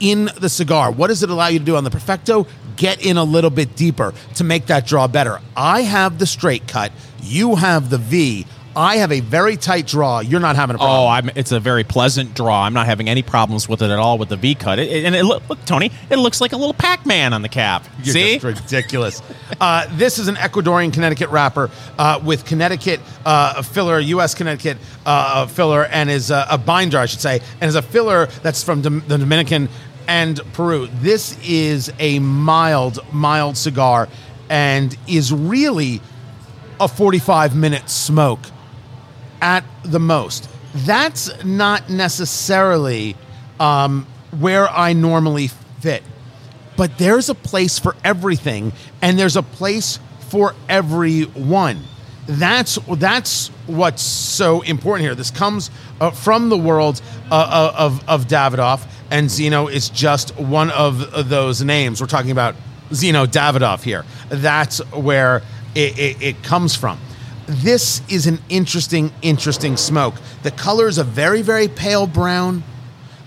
in the cigar. What does it allow you to do on the Perfecto? Get in a little bit deeper to make that draw better. I have the straight cut, you have the V. I have a very tight draw. You're not having a problem. Oh, I'm, it's a very pleasant draw. I'm not having any problems with it at all with the V cut. It, it- and it look, look, Tony, it looks like a little Pac-Man on the cap. You're See? ridiculous. uh, this is an Ecuadorian Connecticut wrapper uh, with Connecticut uh, filler, U.S. Connecticut uh, filler, and is a, a binder, I should say, and is a filler that's from Dom- the Dominican and Peru. This is a mild, mild cigar, and is really a 45 minute smoke at the most. That's not necessarily um, where I normally fit, but there's a place for everything, and there's a place for everyone. That's that's what's so important here. This comes uh, from the world uh, of of Davidoff, and Zino is just one of those names. We're talking about Zino Davidoff here. That's where it, it, it comes from this is an interesting, interesting smoke. The color is a very, very pale brown,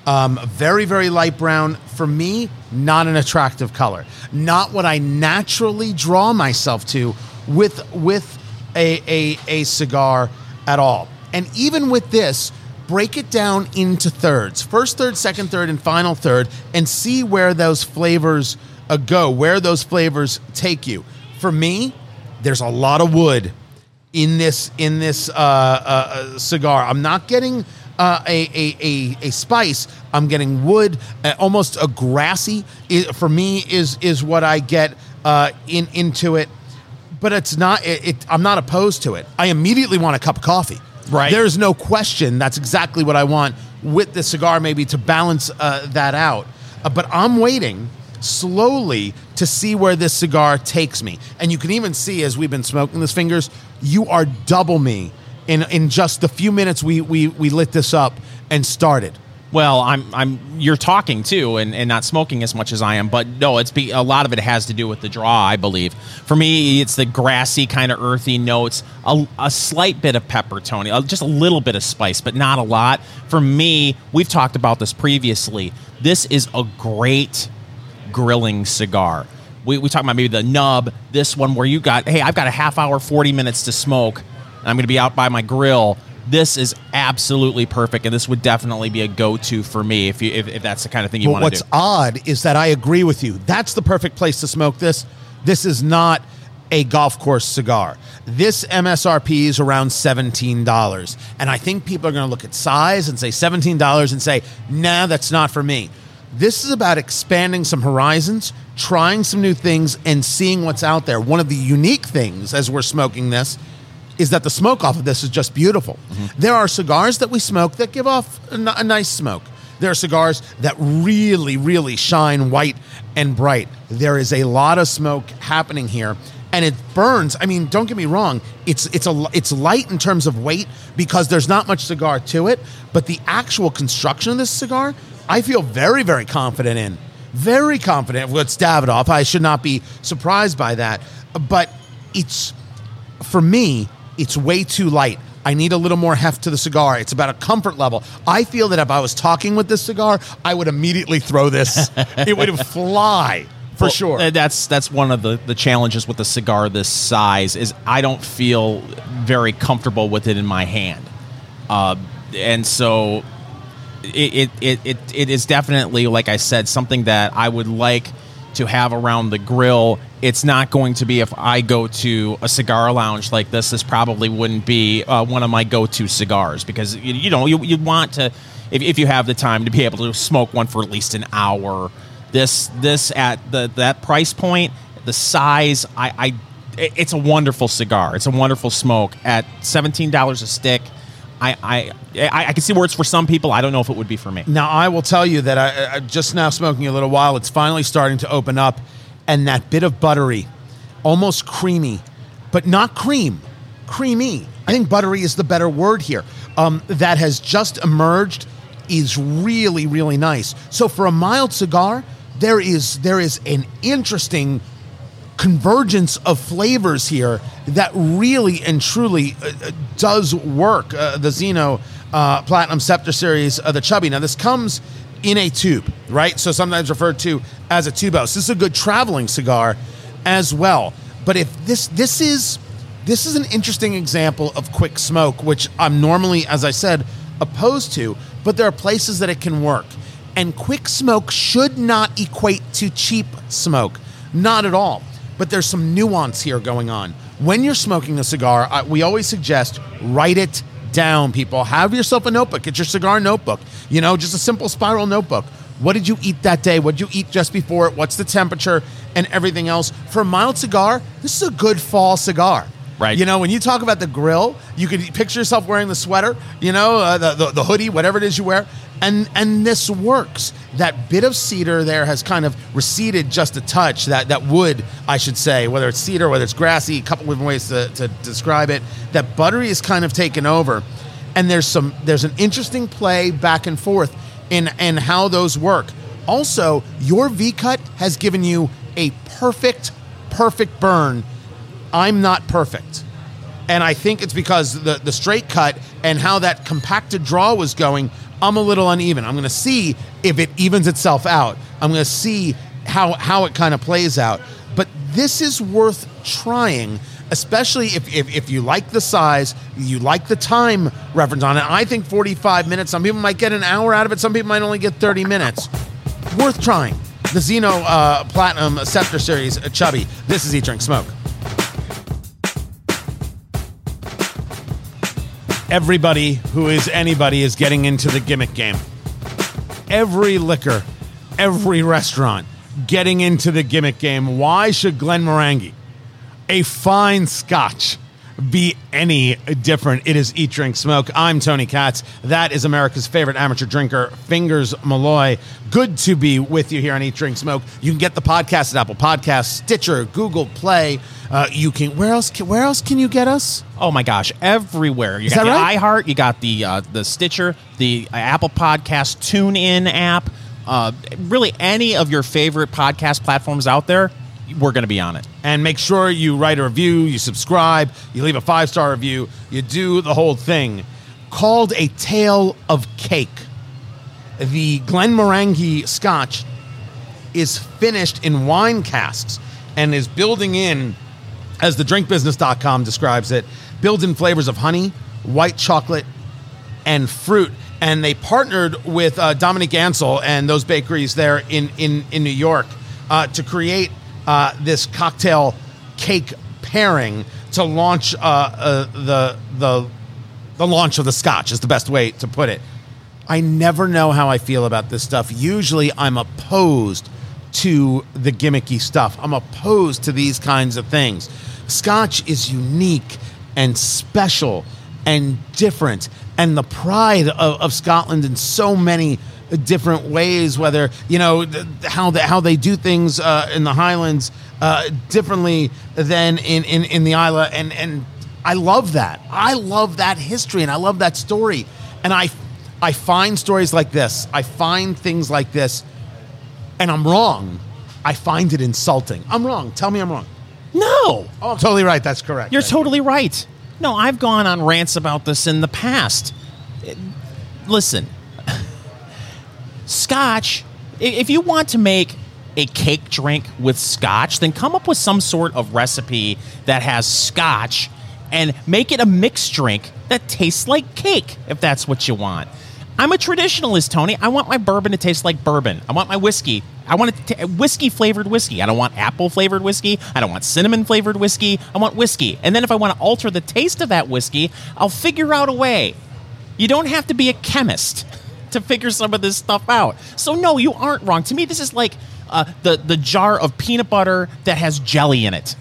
um, very, very light brown. For me, not an attractive color. Not what I naturally draw myself to with with a, a, a cigar at all. And even with this, break it down into thirds first third, second third, and final third, and see where those flavors uh, go, where those flavors take you. For me, there's a lot of wood in this in this uh, uh, cigar. I'm not getting uh, a, a, a a spice. I'm getting wood, uh, almost a grassy. i for me, is is what I get uh, in into it. But it's not. It, it, I'm not opposed to it. I immediately want a cup of coffee. Right. There's no question. That's exactly what I want with the cigar, maybe to balance uh, that out. Uh, but I'm waiting slowly to see where this cigar takes me. And you can even see as we've been smoking this fingers, you are double me in in just the few minutes we we we lit this up and started. Well, I'm I'm you're talking too and, and not smoking as much as I am, but no, it's be, a lot of it has to do with the draw, I believe. For me, it's the grassy kind of earthy notes, a, a slight bit of pepper, Tony, just a little bit of spice, but not a lot. For me, we've talked about this previously. This is a great grilling cigar. We we talk about maybe the nub, this one where you got, hey, I've got a half hour, 40 minutes to smoke. I'm going to be out by my grill this is absolutely perfect, and this would definitely be a go-to for me if you if, if that's the kind of thing you want to do. what's odd is that I agree with you. That's the perfect place to smoke this. This is not a golf course cigar. This MSRP is around $17. And I think people are going to look at size and say $17 and say, nah, that's not for me. This is about expanding some horizons, trying some new things, and seeing what's out there. One of the unique things as we're smoking this is that the smoke off of this is just beautiful. There are cigars that we smoke that give off a, n- a nice smoke. There are cigars that really, really shine white and bright. There is a lot of smoke happening here, and it burns. I mean, don't get me wrong; it's it's a it's light in terms of weight because there's not much cigar to it. But the actual construction of this cigar, I feel very, very confident in. Very confident with Davidoff. I should not be surprised by that. But it's for me, it's way too light. I need a little more heft to the cigar. It's about a comfort level. I feel that if I was talking with this cigar, I would immediately throw this. it would fly for Well, sure. uh, That's that's one of the, the challenges with a cigar this size is I don't feel very comfortable with it in my hand, uh, and so it, it, it, it, it is definitely like I said something that I would like to have around the grill. It's not going to be if I go to a cigar lounge like this. This probably wouldn't be uh, one of my go-to cigars because you, you know you, you want to if, if you have the time to be able to smoke one for at least an hour. This this at the that price point, the size, I, I it's a wonderful cigar. It's a wonderful smoke at seventeen dollars a stick. I, I I can see where it's for some people. I don't know if it would be for me. Now, I will tell you that I, I just now smoking a little while, it's finally starting to open up, and that bit of buttery, almost creamy, but not cream, creamy. I think buttery is the better word here. Um, that has just emerged is really, really nice. So for a mild cigar, there is there is an interesting convergence of flavors here that really and truly uh, uh, does work. Uh, the Zino uh, Platinum Scepter Series, uh, the Chubby. Now, this comes in a tube, right? So sometimes referred to as a tube. tubos. This is a good traveling cigar as well. But if this this is This is an interesting example of quick smoke, which I'm normally, as I said, opposed to, but there are places that it can work. And quick smoke should not equate to cheap smoke. Not at all. But there's some nuance here going on. When you're smoking a cigar, we always suggest write it down, people. Have yourself a notebook. Get your cigar notebook. You know, just a simple spiral notebook. What did you eat that day? What did you eat just before it? What's the temperature and everything else? For a mild cigar, this is a good fall cigar. Right. You know, when you talk about the grill, you can picture yourself wearing the sweater, you know, uh, the, the, the hoodie, whatever it is you wear. And, and this works. That bit of cedar there has kind of receded just a touch. That, that wood, I should say, whether it's cedar, whether it's grassy, a couple different ways to, to describe it. That buttery is kind of taken over. And there's some there's an interesting play back and forth in, in how those work. Also, your V cut has given you a perfect, perfect burn I'm not perfect. And I think it's because the, the straight cut and how that compacted draw was going, I'm a little uneven. I'm going to see if it evens itself out. I'm going to see how, how it kind of plays out. But this is worth trying, especially if, if, if you like the size, you like the time reference on it. I think 45 minutes, some people might get an hour out of it, some people might only get 30 minutes. worth trying. The Zino uh, Platinum Scepter Series uh, Chubby. This is Eat Drink Smoke. Everybody who is anybody is getting into the gimmick game. Every liquor, every restaurant getting into the gimmick game. Why should Glenmorangie, a fine scotch, be any different? It is Eat, Drink, Smoke. I'm Tony Katz. That is America's favorite amateur drinker, Fingers Malloy. Good to be with you here on Eat, Drink, Smoke. You can get the podcast at Apple Podcasts, Stitcher, Google Play. Uh, you can where else? Can, where else can you get us? Oh my gosh, everywhere! You Is got that the right? iHeart, you got the uh, the Stitcher, the uh, Apple Podcast TuneIn app. Uh, really, any of your favorite podcast platforms out there, we're going to be on it. and make sure you write a review, you subscribe, you leave a five star review, you do the whole thing. Called a tale of cake. The Glenmorangie Scotch is finished in wine casks and is building in, as the drinkbusiness.com describes it, builds in flavors of honey, white chocolate, and fruit. And they partnered with uh, Dominique Ansel and those bakeries there in, in, in New York uh, to create uh, this cocktail cake pairing to launch uh, uh, the, the, the launch of the scotch, is the best way to put it. I never know how I feel about this stuff. Usually I'm opposed to the gimmicky stuff. I'm opposed to these kinds of things. Scotch is unique and special and different, and the pride of, of Scotland in so many different ways. Whether you know th- how the, how they do things uh, in the Highlands uh, differently than in, in in the Islay, and and I love that. I love that history, and I love that story, and I I find stories like this. I find things like this and I'm wrong, I find it insulting. I'm wrong. Tell me I'm wrong. No, Oh, I'm totally right. That's correct. You're Thank you. totally right. No, I've gone on rants about this in the past. It- listen, scotch, if you want to make a cake drink with scotch, then come up with some sort of recipe that has scotch and make it a mixed drink that tastes like cake, if that's what you want. I'm a traditionalist, Tony. I want my bourbon to taste like bourbon. I want my whiskey. I want it to whiskey flavored whiskey. I don't want apple flavored whiskey. I don't want cinnamon flavored whiskey. I want whiskey. And then if I want to alter the taste of that whiskey, I'll figure out a way. You don't have to be a chemist to figure some of this stuff out. So no, you aren't wrong. To me, this is like uh, the the jar of peanut butter that has jelly in it.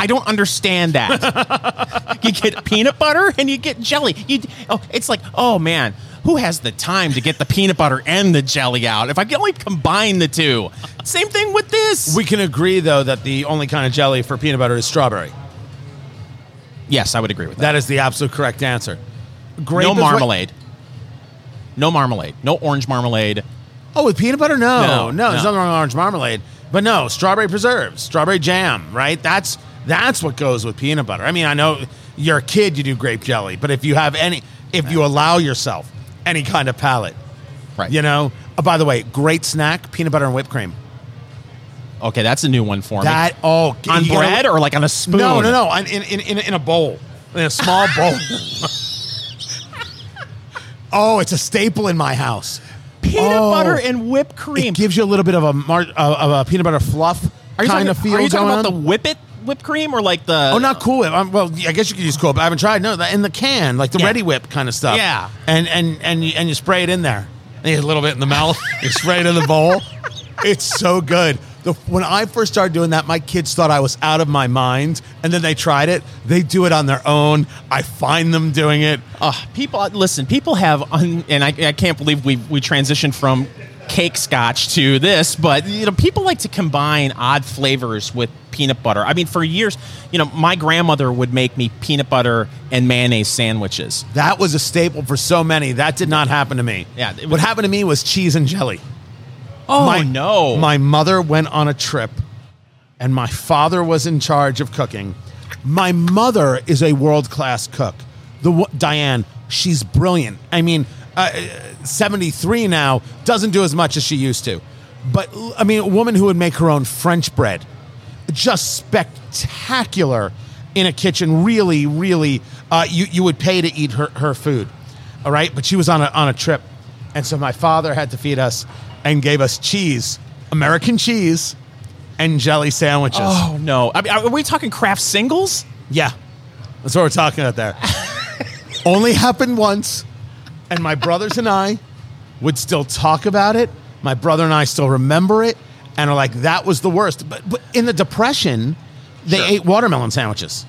I don't understand that. you get peanut butter and you get jelly. You, oh, it's like, oh man, who has the time to get the peanut butter and the jelly out? If I can only combine the two. Same thing with this. We can agree, though, that the only kind of jelly for peanut butter is strawberry. yes, I would agree with that. That is the absolute correct answer. Grape no what- marmalade. No marmalade. No orange marmalade. oh, with peanut butter? No, No, no. There's no. nothing wrong with orange marmalade. But no, strawberry preserves, strawberry jam, right? That's that's what goes with peanut butter. I mean, I know you're a kid, you do grape jelly, but if you have any, if you allow yourself any kind of palate, Right. You know. Oh, by the way, great snack: peanut butter and whipped cream. Okay, that's a new one for That me. oh, on gotta- bread or like on a spoon? No, no, no. In in, in a bowl, in a small bowl. Oh, it's a staple in my house. Peanut Oh. butter and whipped cream. It gives you a little bit of a mar- uh, of a peanut butter fluff are you kind talking, of feel Are you talking going about on. the whip it whipped cream or like the? Oh, not Cool Whip. Um, well, I guess you could use Cool Whip. I haven't tried. No, in the can, like the Yeah. Reddi-wip kind of stuff. Yeah. and and and you, and you spray it in there. And you get a little bit in the mouth. you spray it in the bowl. It's so good. The, when I first started doing that, my kids thought I was out of my mind, and then they tried it. They do it on their own. I find them doing it. Uh, people, listen. People have, un, and I, I can't believe we we transitioned from cake scotch to this, but you know, people like to combine odd flavors with peanut butter. I mean, for years, you know, my grandmother would make me peanut butter and mayonnaise sandwiches. That was a staple for so many. That did not happen to me. Yeah, it what happened to me was cheese and jelly. Oh my, no! My mother went on a trip, and my father was in charge of cooking. My mother is a world class cook. The Diane, she's brilliant. I mean, uh, seventy three now doesn't do as much as she used to, but I mean, a woman who would make her own French bread, just spectacular in a kitchen. Really, really, uh, you you would pay to eat her her food. All right, but she was on a on a trip, and so my father had to feed us and gave us cheese, American cheese, and jelly sandwiches. oh no! I mean, are we talking Kraft Singles? Yeah, that's what we're talking about there. Only happened once, and my brothers and I would still talk about it. My brother and I still remember it, and are like, "That was the worst." But, but in the depression, they Sure. ate watermelon sandwiches.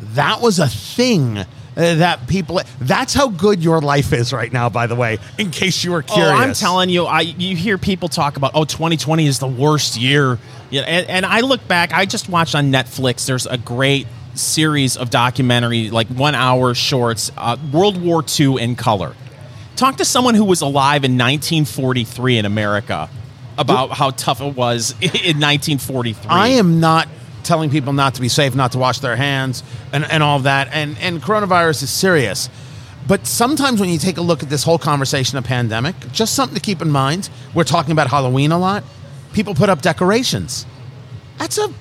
That was a thing. Uh, that people that's how good your life is right now by the way in case you were curious Oh, I'm telling you, I you hear people talk about oh 2020 is the worst year. Yeah, and, and I look back, I just watched on Netflix. There's a great series of documentary, like one hour shorts, uh, World War II in color. Talk to someone who was alive in 1943 in America about how tough it was in 1943. I am not telling people not to be safe, not to wash their hands, and, and all of that. And, and coronavirus is serious. But sometimes when you take a look at this whole conversation of pandemic, just something to keep in mind. We're talking about Halloween a lot. People put up decorations. That's a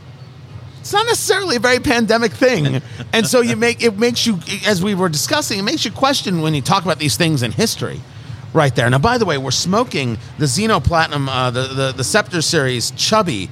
it's not necessarily a very pandemic thing. and so you make it makes you as we were discussing, it makes you question when you talk about these things in history. Right there. Now, by the way, we're smoking the Zino Platinum, uh, the, the the Scepter series, Chubby.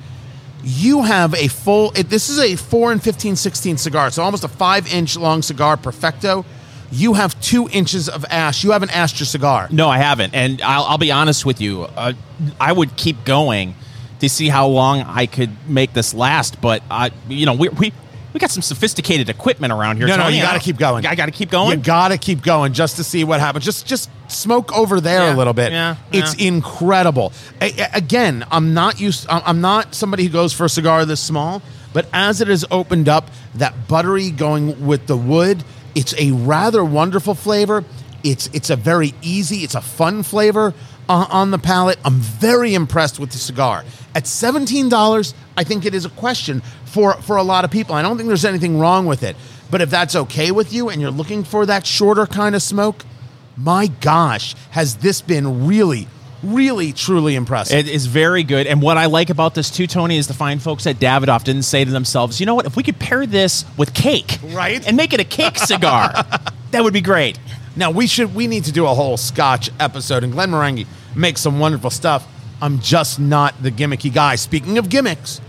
You have a full. It, this is a four and 15, 16 cigar, so almost a five inch long cigar, perfecto. You have two inches of ash. You have an your cigar. No, I haven't. And I'll, I'll be honest with you. Uh, I would keep going to see how long I could make this last. But, uh, you know, we, we, we got some sophisticated equipment around here. No, no, you got to uh, keep going. I got to keep going. You got to keep going just to see what happens. Just just smoke over there Yeah, a little bit. yeah, It's yeah. incredible. A- again, I'm not used. I'm I'm not somebody who goes for a cigar this small, but as it has opened up, that buttery going with the wood, it's a rather wonderful flavor. It's it's a very easy. It's a fun flavor uh, on the palate. I'm very impressed with the cigar. At seventeen dollars, I think it is a question for for a lot of people. I don't think there's anything wrong with it. But if that's okay with you and you're looking for that shorter kind of smoke, my gosh, has this been really, really, truly impressive? It is very good. And what I like about this too, Tony, is the fine folks at Davidoff didn't say to themselves, you know what, if we could pair this with cake, Right. and make it a cake cigar, that would be great. Now we should we need to do a whole Scotch episode, and Glenmorangie makes some wonderful stuff. I'm just not the gimmicky guy. Speaking of gimmicks,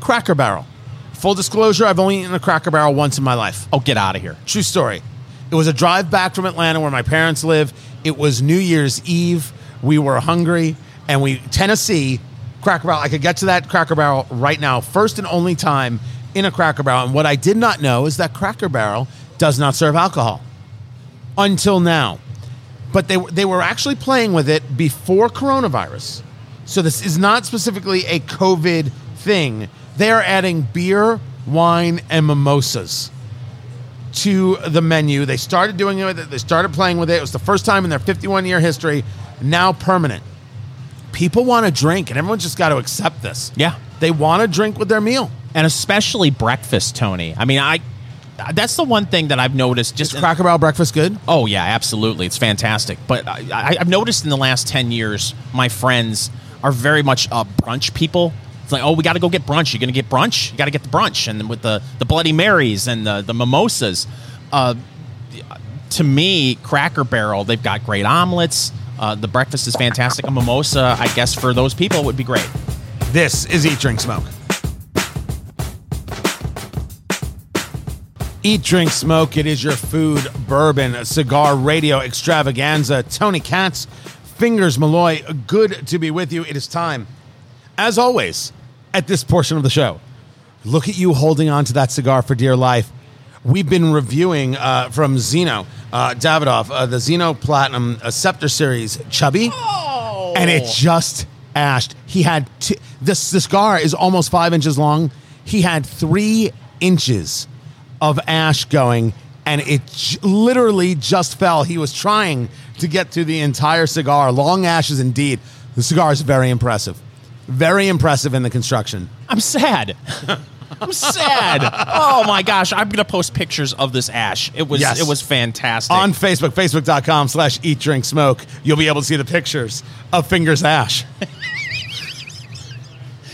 Cracker Barrel. Full disclosure, I've only eaten a Cracker Barrel once in my life. Oh, get out of here. True story. It was a drive back from Atlanta where my parents live. It was New Year's Eve. We were hungry and we Tennessee Cracker Barrel. I could get to that Cracker Barrel right now. First and only time in a Cracker Barrel. And what I did not know is that Cracker Barrel does not serve alcohol until now. But they they were actually playing with it before coronavirus. So this is not specifically a COVID thing. They are adding beer, wine, and mimosas to the menu. They started doing it. They started playing with it. It was the first time in their 51 year history. Now permanent. People want to drink, and everyone's just got to accept this. Yeah. They want to drink with their meal. And especially breakfast, Tony. I mean, I that's the one thing that I've noticed. Just Is Cracker Barrel breakfast good? Oh yeah, absolutely, it's fantastic. But I, I, I've noticed in the last ten years, my friends are very much uh, brunch people. It's like, oh, we got to go get brunch. You're gonna get brunch. You got to get the brunch, and with the the Bloody Marys and the the mimosas. Uh, to me, Cracker Barrel, they've got great omelets. Uh, the breakfast is fantastic. A mimosa, I guess, for those people would be great. This is Eat, Drink, Smoke. Eat, Drink, Smoke. It is your food, bourbon, cigar, radio extravaganza. Tony Katz, Fingers Malloy, good to be with you. It is time, as always, at this portion of the show. Look at you holding on to that cigar for dear life. We've been reviewing uh, from Zino uh, Davidoff, uh, the Zino Platinum uh, Scepter Series Chubby, Oh, and it just ashed. He had t- this. The cigar is almost five inches long. He had three inches of ash going, and it j- literally just fell. He was trying to get through the entire cigar. Long ashes, indeed. The cigar is very impressive. Very impressive in the construction. I'm sad. I'm sad. Oh my gosh, I'm gonna post pictures of this ash. It was Yes. it was fantastic. On Facebook, facebook.com slash eat, drink, smoke, you'll be able to see the pictures of Fingers Ash.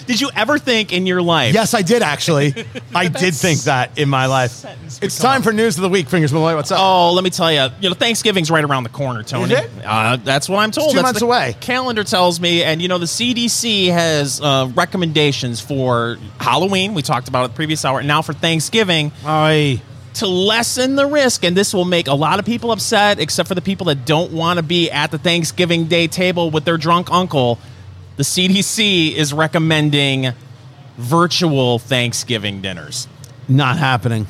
Did you ever think in your life? Yes, I did actually. I did think that in my life. It's time for news of the week, Fingers Malloy. What's up? Oh, let me tell you. You know, Thanksgiving's right around the corner, Tony. Uh, that's what I'm told. two That's months away. Calendar tells me, and you know, the CDC has uh, recommendations for Halloween. We talked about it the previous hour. And now for Thanksgiving, Aye. to lessen the risk, and this will make a lot of people upset, except for the people that don't want to be at the Thanksgiving Day table with their drunk uncle. The CDC is recommending virtual Thanksgiving dinners. Not happening.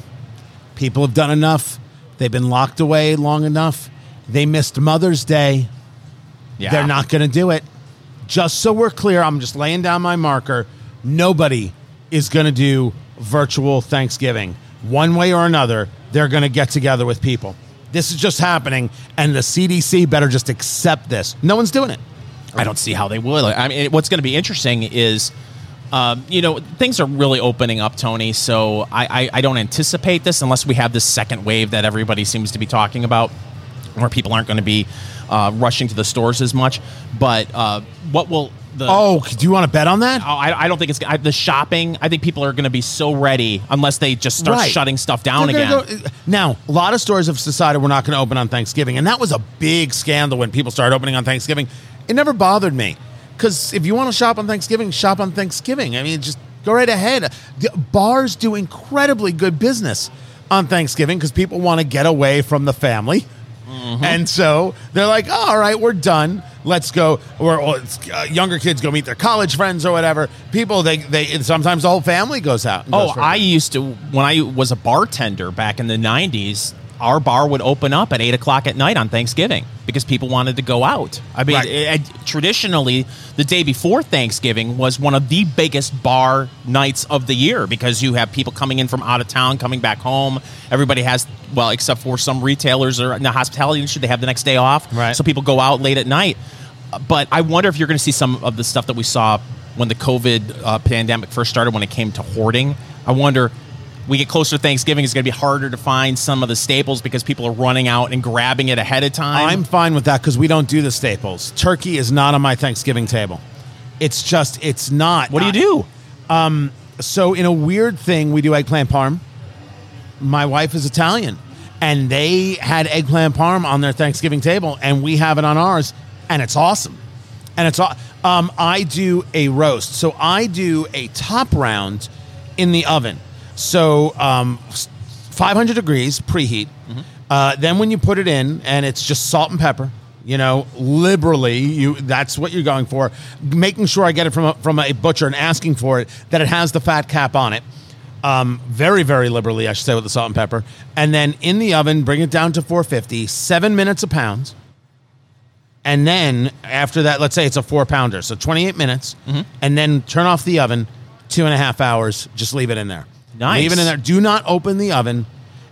People have done enough. They've been locked away long enough. They missed Mother's Day. Yeah, They're not going to do it. Just so we're clear, I'm just laying down my marker. Nobody is going to do virtual Thanksgiving. One way or another, they're going to get together with people. This is just happening, and the CDC better just accept this. No one's doing it. I don't see how they would. I mean, what's going to be interesting is, um, you know, things are really opening up, Tony. So I, I, I don't anticipate this unless we have this second wave that everybody seems to be talking about, where people aren't going to be uh, rushing to the stores as much. But uh, what will the Oh, do you want to bet on that? Oh, I, I don't think it's I, the shopping. I think people are going to be so ready unless they just start Right. shutting stuff down again. go- now, a lot of stores have decided we're not going to open on Thanksgiving, and that was a big scandal when people started opening on Thanksgiving. It never bothered me because if you want to shop on Thanksgiving, shop on Thanksgiving. I mean, just go right ahead. The bars do incredibly good business on Thanksgiving because people want to get away from the family. And so they're like, oh, all right, we're done. Let's go. Or, or uh, younger kids go meet their college friends or whatever. People, they, they sometimes the whole family goes out. Oh, goes I used to when I was a bartender back in the '90s. Our bar would open up at eight o'clock at night on Thanksgiving because people wanted to go out. I mean, Right. it- it- traditionally, the day before Thanksgiving was one of the biggest bar nights of the year because you have people coming in from out of town, coming back home. Everybody has, well, except for some retailers or in the hospitality industry, they have the next day off. Right. So people go out late at night. But I wonder if you're going to see some of the stuff that we saw when the COVID uh, pandemic first started, when it came to hoarding. I wonder. We get closer to Thanksgiving, it's going to be harder to find some of the staples because people are running out and grabbing it ahead of time. I'm fine with that because we don't do the staples. Turkey is not on my Thanksgiving table. It's just, it's not. what do you do? So, in a weird thing, we do eggplant parm. My wife is Italian, and they had eggplant parm on their Thanksgiving table, and we have it on ours, and it's awesome. And it's aw- um, I do a roast, so I do a top round in the oven. So, um, 500 degrees preheat. Uh, then when you put it in, and it's just salt and pepper. You know, liberally, you that's what you're going for. Making sure I get it from a, from a butcher and asking for it that it has the fat cap on it um, very, very liberally, I should say, with the salt and pepper. And then in the oven, bring it down to 450, seven minutes a pound. And then after that, let's say it's a four pounder, so 28 minutes. And then turn off the oven, two and a half hours, just leave it in there. Nice. Leave it in there. Do not open the oven.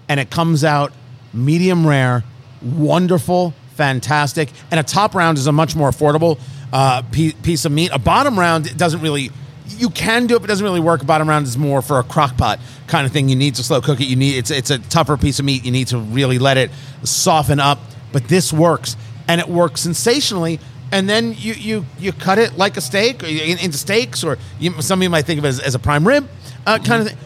And it comes out medium rare, wonderful, fantastic. And a top round is a much more affordable uh, piece of meat. A bottom round doesn't really. You can do it, but it doesn't really work. A bottom round is more for a crock pot kind of thing. You need to slow cook it. You need it's it's a tougher piece of meat. You need to really let it soften up. But this works, and it works sensationally and then you you you cut it like a steak or into steaks, or you, some of you might think of it as, as a prime rib uh, kind of thing.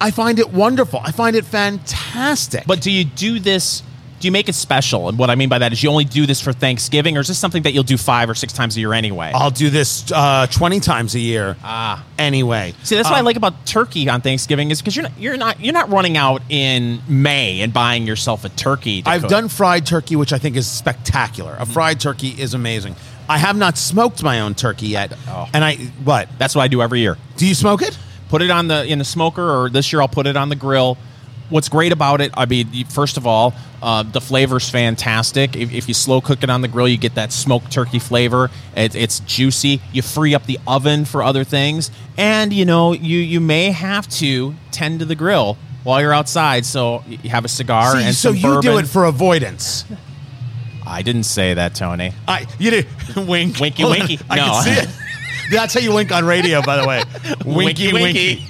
I find it wonderful. I find it fantastic. But do you do this? Do you make it special? And what I mean by that is you only do this for Thanksgiving, or is this something that you'll do five or six times a year anyway? I'll do this uh, twenty times a year. Ah. anyway. See, that's what I Um, like about turkey on Thanksgiving is because you're not you're not you're not running out in May and buying yourself a turkey. to I've cook. done fried turkey, which I think is spectacular. A fried turkey is amazing. I have not smoked my own turkey yet, Oh. and I what? That's what I do every year. Do you smoke it? Put it on the in the smoker, or this year I'll put it on the grill. What's great about it? I mean, first of all, uh, the flavor's fantastic. If, if you slow cook it on the grill, you get that smoked turkey flavor. It, it's juicy. You free up the oven for other things, and you know you you may have to tend to the grill while you're outside. So you have a cigar See, and so you do it for avoidance. I didn't say that, Tony. I you did wink, Winky, winky. I No. can see it. That's how you wink on radio, by the way. Winky, winky.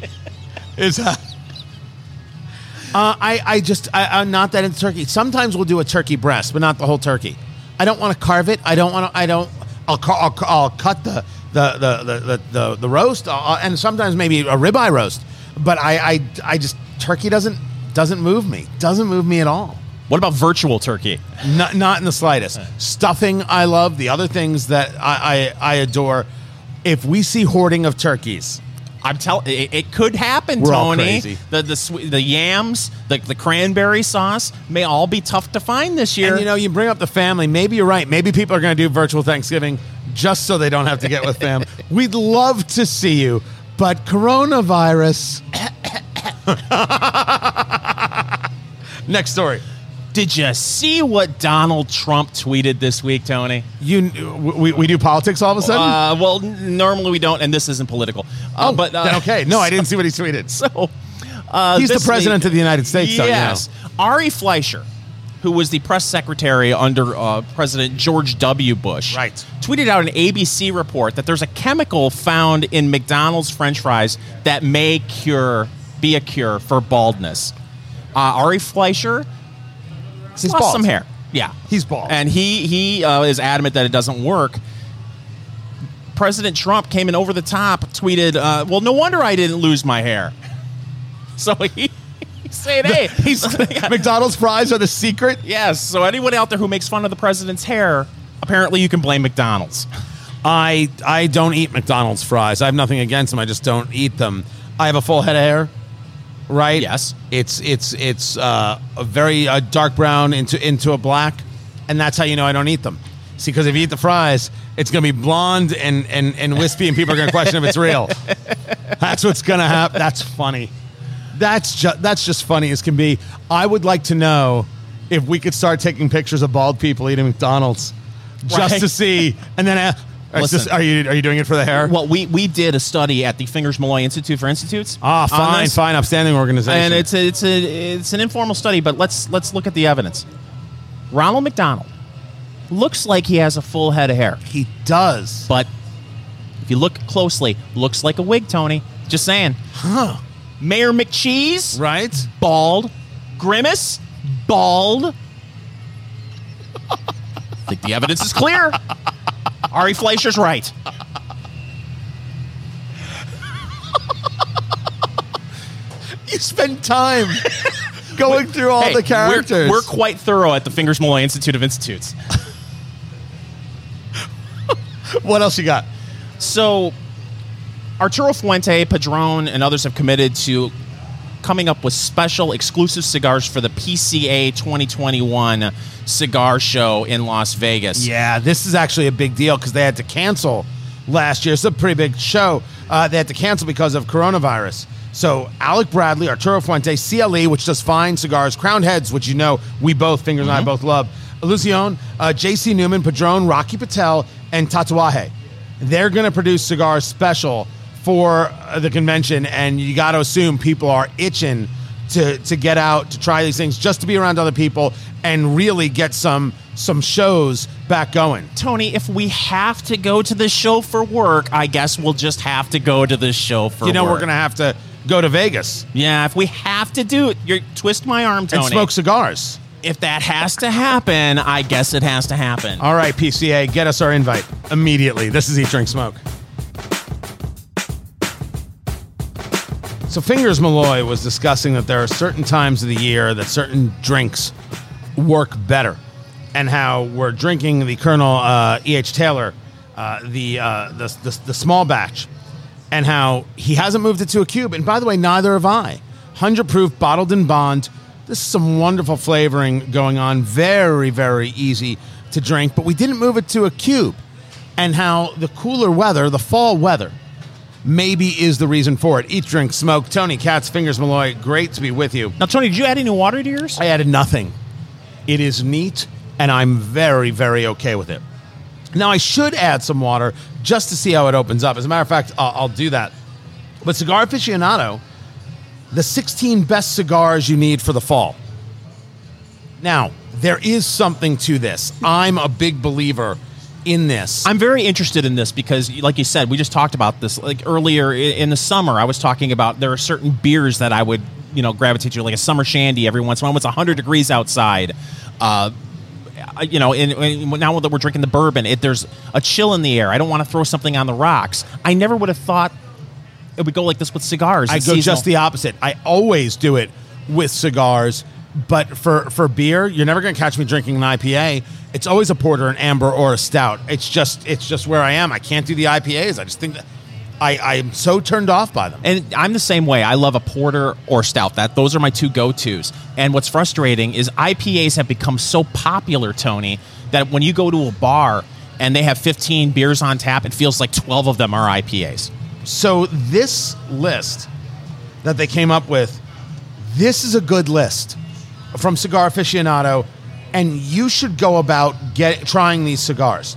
Is uh, uh, I I just I, I'm not that into turkey. Sometimes we'll do a turkey breast, but not the whole turkey. I don't want to carve it. I don't want to. I don't. I'll, ca- I'll, ca- I'll cut the the the the the, the, the roast, uh, and sometimes maybe a ribeye roast. But I, I I just turkey doesn't doesn't move me. Doesn't move me at all. What about virtual turkey? Not, not in the slightest. Stuffing, I love. The other things that I, I, I adore. If we see hoarding of turkeys, I'm telling it, it could happen, We're all Tony. crazy. The the swe- the yams, the the cranberry sauce may all be tough to find this year. and you know, you bring up the family. Maybe you're right. Maybe people are going to do virtual Thanksgiving just so they don't have to get with family. We'd love to see you, but coronavirus. Next story. Did you see what Donald Trump tweeted this week, Tony? You, we, we do politics all of a sudden. Uh, well, normally we don't, and this isn't political. Uh, oh, but uh, okay. No, I didn't see what he tweeted. So uh, He's the president week- of the United States? Yes, Ari Fleischer, who was the press secretary under uh, President George W. Bush, Right. tweeted out an ABC report that there's a chemical found in McDonald's French fries that may cure, be a cure for baldness. Uh, Ari Fleischer he's He's lost bald. some hair. Yeah, He's bald. and he he uh, is adamant that it doesn't work. President Trump came in over the top, tweeted, uh, "Well, no wonder I didn't lose my hair." So he, he said, "Hey, He's McDonald's fries are the secret. yes." So anyone out there who makes fun of the president's hair, apparently you can blame McDonald's. I I don't eat McDonald's fries. I have nothing against them. I just don't eat them. I have a full head of hair, right? Yes. It's it's it's uh, a very uh, dark brown into into a black, and that's how you know I don't eat them. See, because if you eat the fries, it's gonna be blonde and and and wispy, and people are gonna question if it's real. That's what's gonna happen. That's funny. That's just that's just funny as can be. I would like to know if we could start taking pictures of bald people eating McDonald's, just Right. to see, and then. Uh, Listen. are you are you doing it for the hair? Well, we we did a study at the Fingers Malloy Institute for Institutes. ah, fine, fine, upstanding organization. and it's a, it's a it's an informal study, but let's let's look at the evidence. Ronald McDonald looks like he has a full head of hair, he does. but if you look closely, looks like a wig. Tony, just saying. Huh? Mayor McCheese, Right? bald. Grimace, bald. I think the evidence is clear. Ari Fleischer's right. You spend time going through all Hey, the we're- characters. We're, quite thorough at the Fingers Malloy Institute of Institutes. what else you got? So, Arturo Fuente, Padron, and others have committed to coming up with special exclusive cigars for the PCA 2021 cigar show in Las Vegas. Yeah, this is actually a big deal because they had to cancel last year. It's a pretty big show. Uh, they had to cancel because of coronavirus. So Alec Bradley, Arturo Fuente, CLE, which does fine cigars, Crowned Heads, which you know we both, Fingers and I both love, Illusione, uh, JC Newman, Padron, Rocky Patel, and Tatuaje. They're going to produce cigars special for uh, the convention, and you got to assume people are itching to to get out to try these things, just to be around other people and really get some some shows back going. Tony, if we have to go to the show for work, I guess we'll just have to go to this show for you know, work. we're going to have to go to Vegas Yeah, if we have to do it, you twist my arm, Tony. and smoke cigars if that has to happen, I guess it has to happen. All right, PCA, get us our invite immediately. This is Eat, Drink, Smoke. So, Fingers Malloy was discussing that there are certain times of the year that certain drinks work better, and how we're drinking the Colonel uh, E.H. Taylor, uh, the, uh, the, the the small batch, and how he hasn't moved it to a cube. And by the way, neither have I. 100 proof, bottled in bond. This is some wonderful flavoring going on. Very, very easy to drink, but we didn't move it to a cube. And how the cooler weather, the fall weather, maybe is the reason for it. Eat, drink, smoke. Tony Katz, Fingers Malloy, great to be with you. Now, Tony, did you add any water to yours? I added nothing. It is neat, and I'm very, very okay with it. Now, I should add some water just to see how it opens up. As a matter of fact, I'll, I'll do that. But Cigar Aficionado, the 16 best cigars you need for the fall. Now, there is something to this. I'm a big believer in this. I'm very interested in this because, like you said, we just talked about this like earlier in the summer. I was talking about there are certain beers that I would, you know, gravitate to, like a summer shandy every once in a while. when It's 100 degrees outside. Uh, you know, and, and now that we're drinking the bourbon, it, there's a chill in the air. I don't want to throw something on the rocks. I never would have thought it would go like this with cigars. I go seasonal. just the opposite. I always do it with cigars, but for for beer, you're never going to catch me drinking an IPA. It's always a porter, an amber, or a stout. It's just it's just where I am. I can't do the IPAs. I just think that I I'm so turned off by them. And I'm the same way. I love a porter or stout. That those are my two go-tos. And what's frustrating is IPAs have become so popular, Tony, that when you go to a bar and they have 15 beers on tap, it feels like 12 of them are IPAs. So this list that they came up with, this is a good list from Cigar Aficionado, and you should go about get trying these cigars.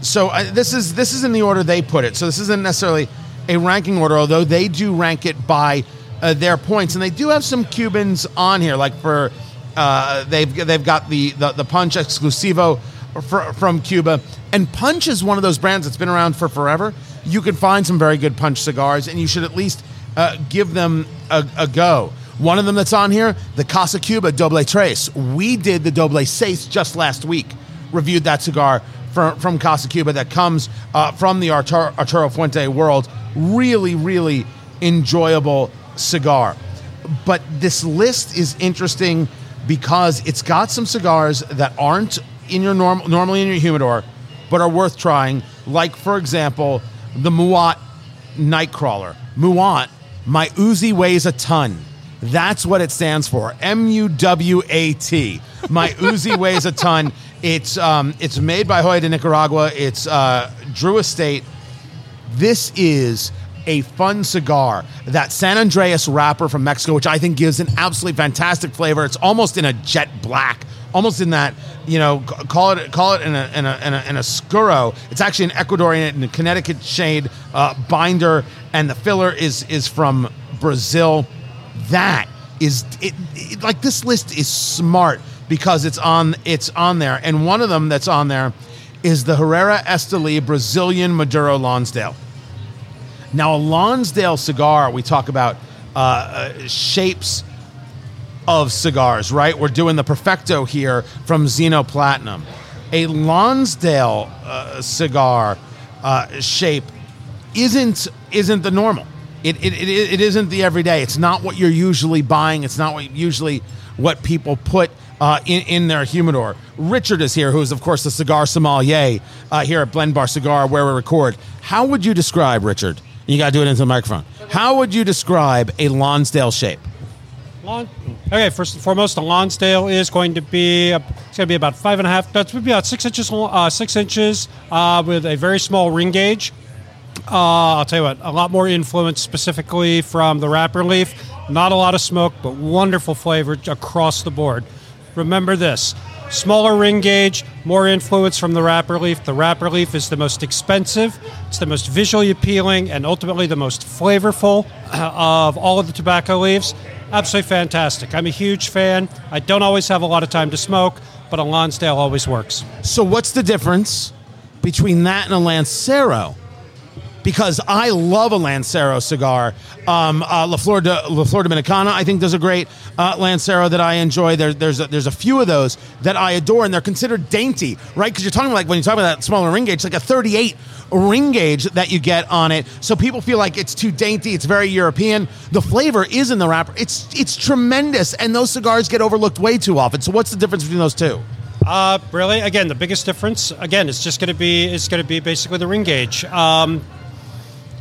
So uh, this is this is in the order they put it. So this isn't necessarily a ranking order, although they do rank it by uh, their points, and they do have some Cubans on here. Like for uh, they've they've got the the, the Punch Exclusivo fr- from Cuba, and Punch is one of those brands that's been around for forever. You can find some very good Punch cigars, and you should at least uh, give them a, a go. One of them that's on here, the Casa Cuba Doble Tres. We did the Doble Seis just last week. Reviewed that cigar from, from Casa Cuba that comes uh, from the Arturo, Arturo Fuente world. Really, really enjoyable cigar. But this list is interesting because it's got some cigars that aren't in your norm, normally in your humidor, but are worth trying. Like, for example, the MUWAT Nightcrawler. MUWAT, my Uzi weighs a ton. That's what it stands for. M U W A T. My Uzi weighs a ton. It's um, it's made by Joya de Nicaragua. It's uh, Drew Estate. This is a fun cigar. That San Andreas wrapper from Mexico, which I think gives an absolutely fantastic flavor. It's almost in a jet black, almost in that you know call it call it in a in a in a, in a scuro. It's actually an Ecuadorian and Connecticut shade uh, binder, and the filler is is from Brazil. That is it, it. Like this list is smart because it's on it's on there, and one of them that's on there is the Herrera Esteli Brazilian Maduro Lonsdale. Now, a Lonsdale cigar, we talk about uh, uh, shapes of cigars, right? We're doing the Perfecto here from Zino Platinum. A Lonsdale uh, cigar uh, shape isn't isn't the normal. It, it, it, it isn't the everyday. It's not what you're usually buying. It's not what usually what people put uh, in, in their humidor. Richard is here, who is, of course, the cigar sommelier uh, here at Blend Bar Cigar, where we record. How would you describe, Richard? You got to do it into the microphone. How would you describe a Lonsdale shape? Lon- okay, first and foremost, the Lonsdale is going to be it's going to be about five and a half. That's would be about six inches, uh, six inches uh, with a very small ring gauge. Uh, I'll tell you what, a lot more influence specifically from the wrapper leaf. Not a lot of smoke, but wonderful flavor across the board. Remember this smaller ring gauge, more influence from the wrapper leaf. The wrapper leaf is the most expensive, it's the most visually appealing, and ultimately the most flavorful of all of the tobacco leaves. Absolutely fantastic. I'm a huge fan. I don't always have a lot of time to smoke, but a Lonsdale always works. So, what's the difference between that and a Lancero? Because I love a Lancero cigar. Um, uh, La, Flor de, La Flor Dominicana, I think, does a great uh, Lancero that I enjoy. There, there's, a, there's a few of those that I adore, and they're considered dainty, right? Because you're talking like when you talk about that smaller ring gauge, it's like a 38 ring gauge that you get on it. So people feel like it's too dainty. It's very European. The flavor is in the wrapper. It's it's tremendous, and those cigars get overlooked way too often. So what's the difference between those two? Uh, really, again, the biggest difference, again, it's just going to be it's going to be basically the ring gauge. Um,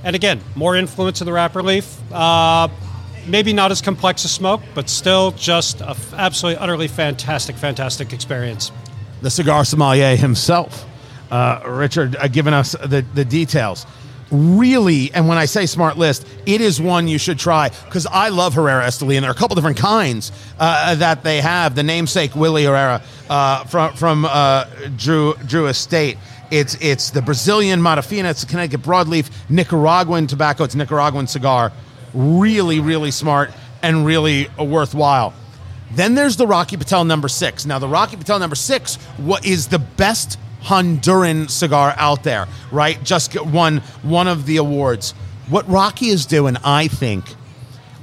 and again, more influence in the wrapper leaf. Uh, maybe not as complex a smoke, but still just a f- absolutely, utterly fantastic, fantastic experience. The cigar sommelier himself, uh, Richard, uh, giving us the, the details. Really, and when I say smart list, it is one you should try because I love Herrera Esteli, and there are a couple different kinds uh, that they have. The namesake Willie Herrera uh, from from uh, Drew Drew Estate. It's it's the Brazilian Mata Fina. It's the Connecticut broadleaf Nicaraguan tobacco. It's Nicaraguan cigar. Really, really smart and really worthwhile. Then there's the Rocky Patel number six. Now the Rocky Patel number six what is the best Honduran cigar out there, right? Just won one of the awards. What Rocky is doing, I think,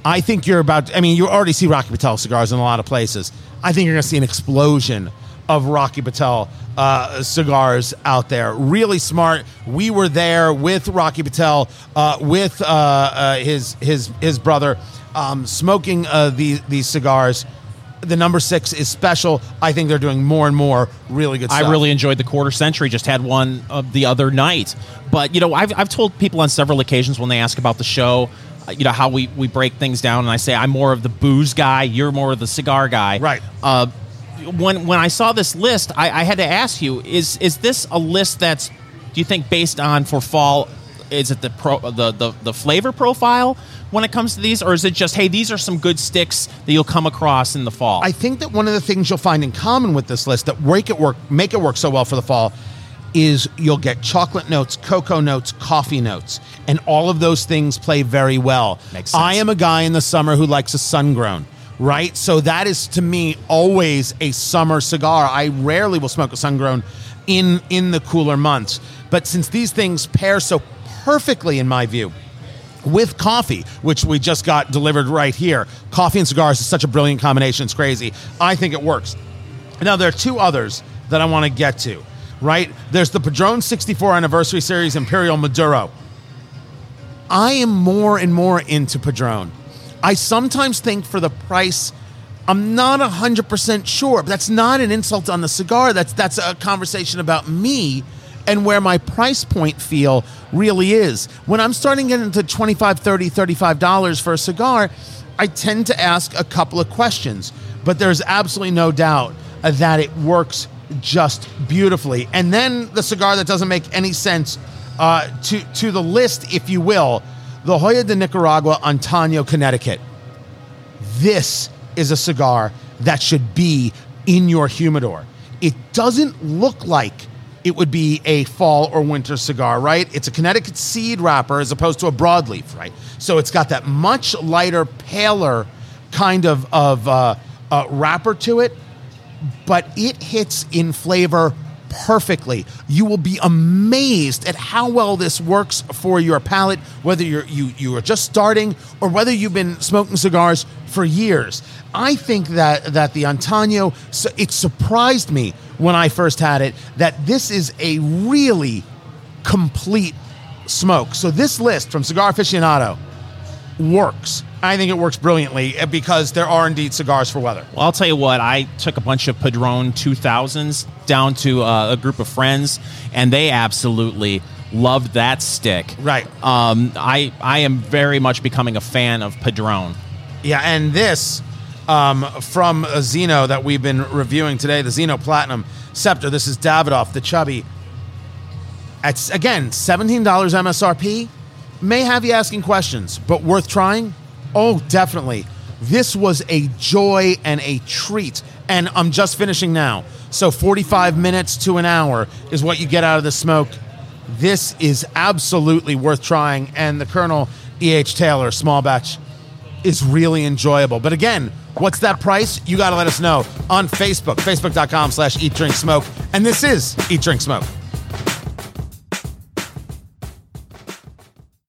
I think you're about. I mean, you already see Rocky Patel cigars in a lot of places. I think you're going to see an explosion of Rocky Patel uh, cigars out there. Really smart. We were there with Rocky Patel, uh, with uh, uh his his his brother, um, smoking uh, these these cigars the number six is special. I think they're doing more and more really good stuff. I really enjoyed the quarter century. Just had one the other night. But, you know, I've, I've told people on several occasions when they ask about the show, uh, you know, how we, we break things down, and I say, I'm more of the booze guy, you're more of the cigar guy. Right. Uh, when, when I saw this list, I, I had to ask you, is, is this a list that's, do you think, based on for fall is it the pro the, the the flavor profile when it comes to these, or is it just hey, these are some good sticks that you'll come across in the fall? I think that one of the things you'll find in common with this list that make it work make it work so well for the fall is you'll get chocolate notes, cocoa notes, coffee notes, and all of those things play very well. Makes sense. I am a guy in the summer who likes a sun grown. Right, so that is to me always a summer cigar. I rarely will smoke a sun grown in in the cooler months, but since these things pair so perfectly, in my view, with coffee, which we just got delivered right here. Coffee and cigars is such a brilliant combination. It's crazy. I think it works. Now, there are two others that I want to get to, right? There's the Padron 64 Anniversary Series Imperial Maduro. I am more and more into Padron. I sometimes think for the price, I'm not 100% sure, but that's not an insult on the cigar. That's, that's a conversation about me and where my price point feel really is. When I'm starting getting into 25, 30, 35 dollars for a cigar, I tend to ask a couple of questions, but there's absolutely no doubt that it works just beautifully. And then the cigar that doesn't make any sense uh, to to the list, if you will, the Joya de Nicaragua, Antaño, Connecticut. This is a cigar that should be in your humidor. It doesn't look like it would be a fall or winter cigar, right? It's a Connecticut seed wrapper as opposed to a broadleaf, right? So it's got that much lighter, paler kind of, of uh, uh, wrapper to it, but it hits in flavor perfectly. You will be amazed at how well this works for your palate, whether you're, you you are just starting or whether you've been smoking cigars for years. I think that that the Antaño, it surprised me when I first had it that this is a really complete smoke. So this list from Cigar Aficionado works. I think it works brilliantly eh, because there are indeed cigars for weather. Well, I'll tell you what. I took a bunch of Padron 2000s down to uh, a group of friends, and they absolutely loved that stick. Right. Um, I I am very much becoming a fan of Padron. Yeah, and this um, from a Zino that we've been reviewing today, the Zino Platinum Scepter. This is Davidoff, the chubby. At again seventeen dollars MSRP. May have you asking questions, but worth trying. Oh, definitely. This was a joy and a treat. And I'm just finishing now. So 45 minutes to an hour is what you get out of the smoke. This is absolutely worth trying. And the Colonel E.H. Taylor small batch is really enjoyable. But again, what's that price? You got to let us know on Facebook, facebook.com slash eat drink smoke. And this is Eat Drink Smoke.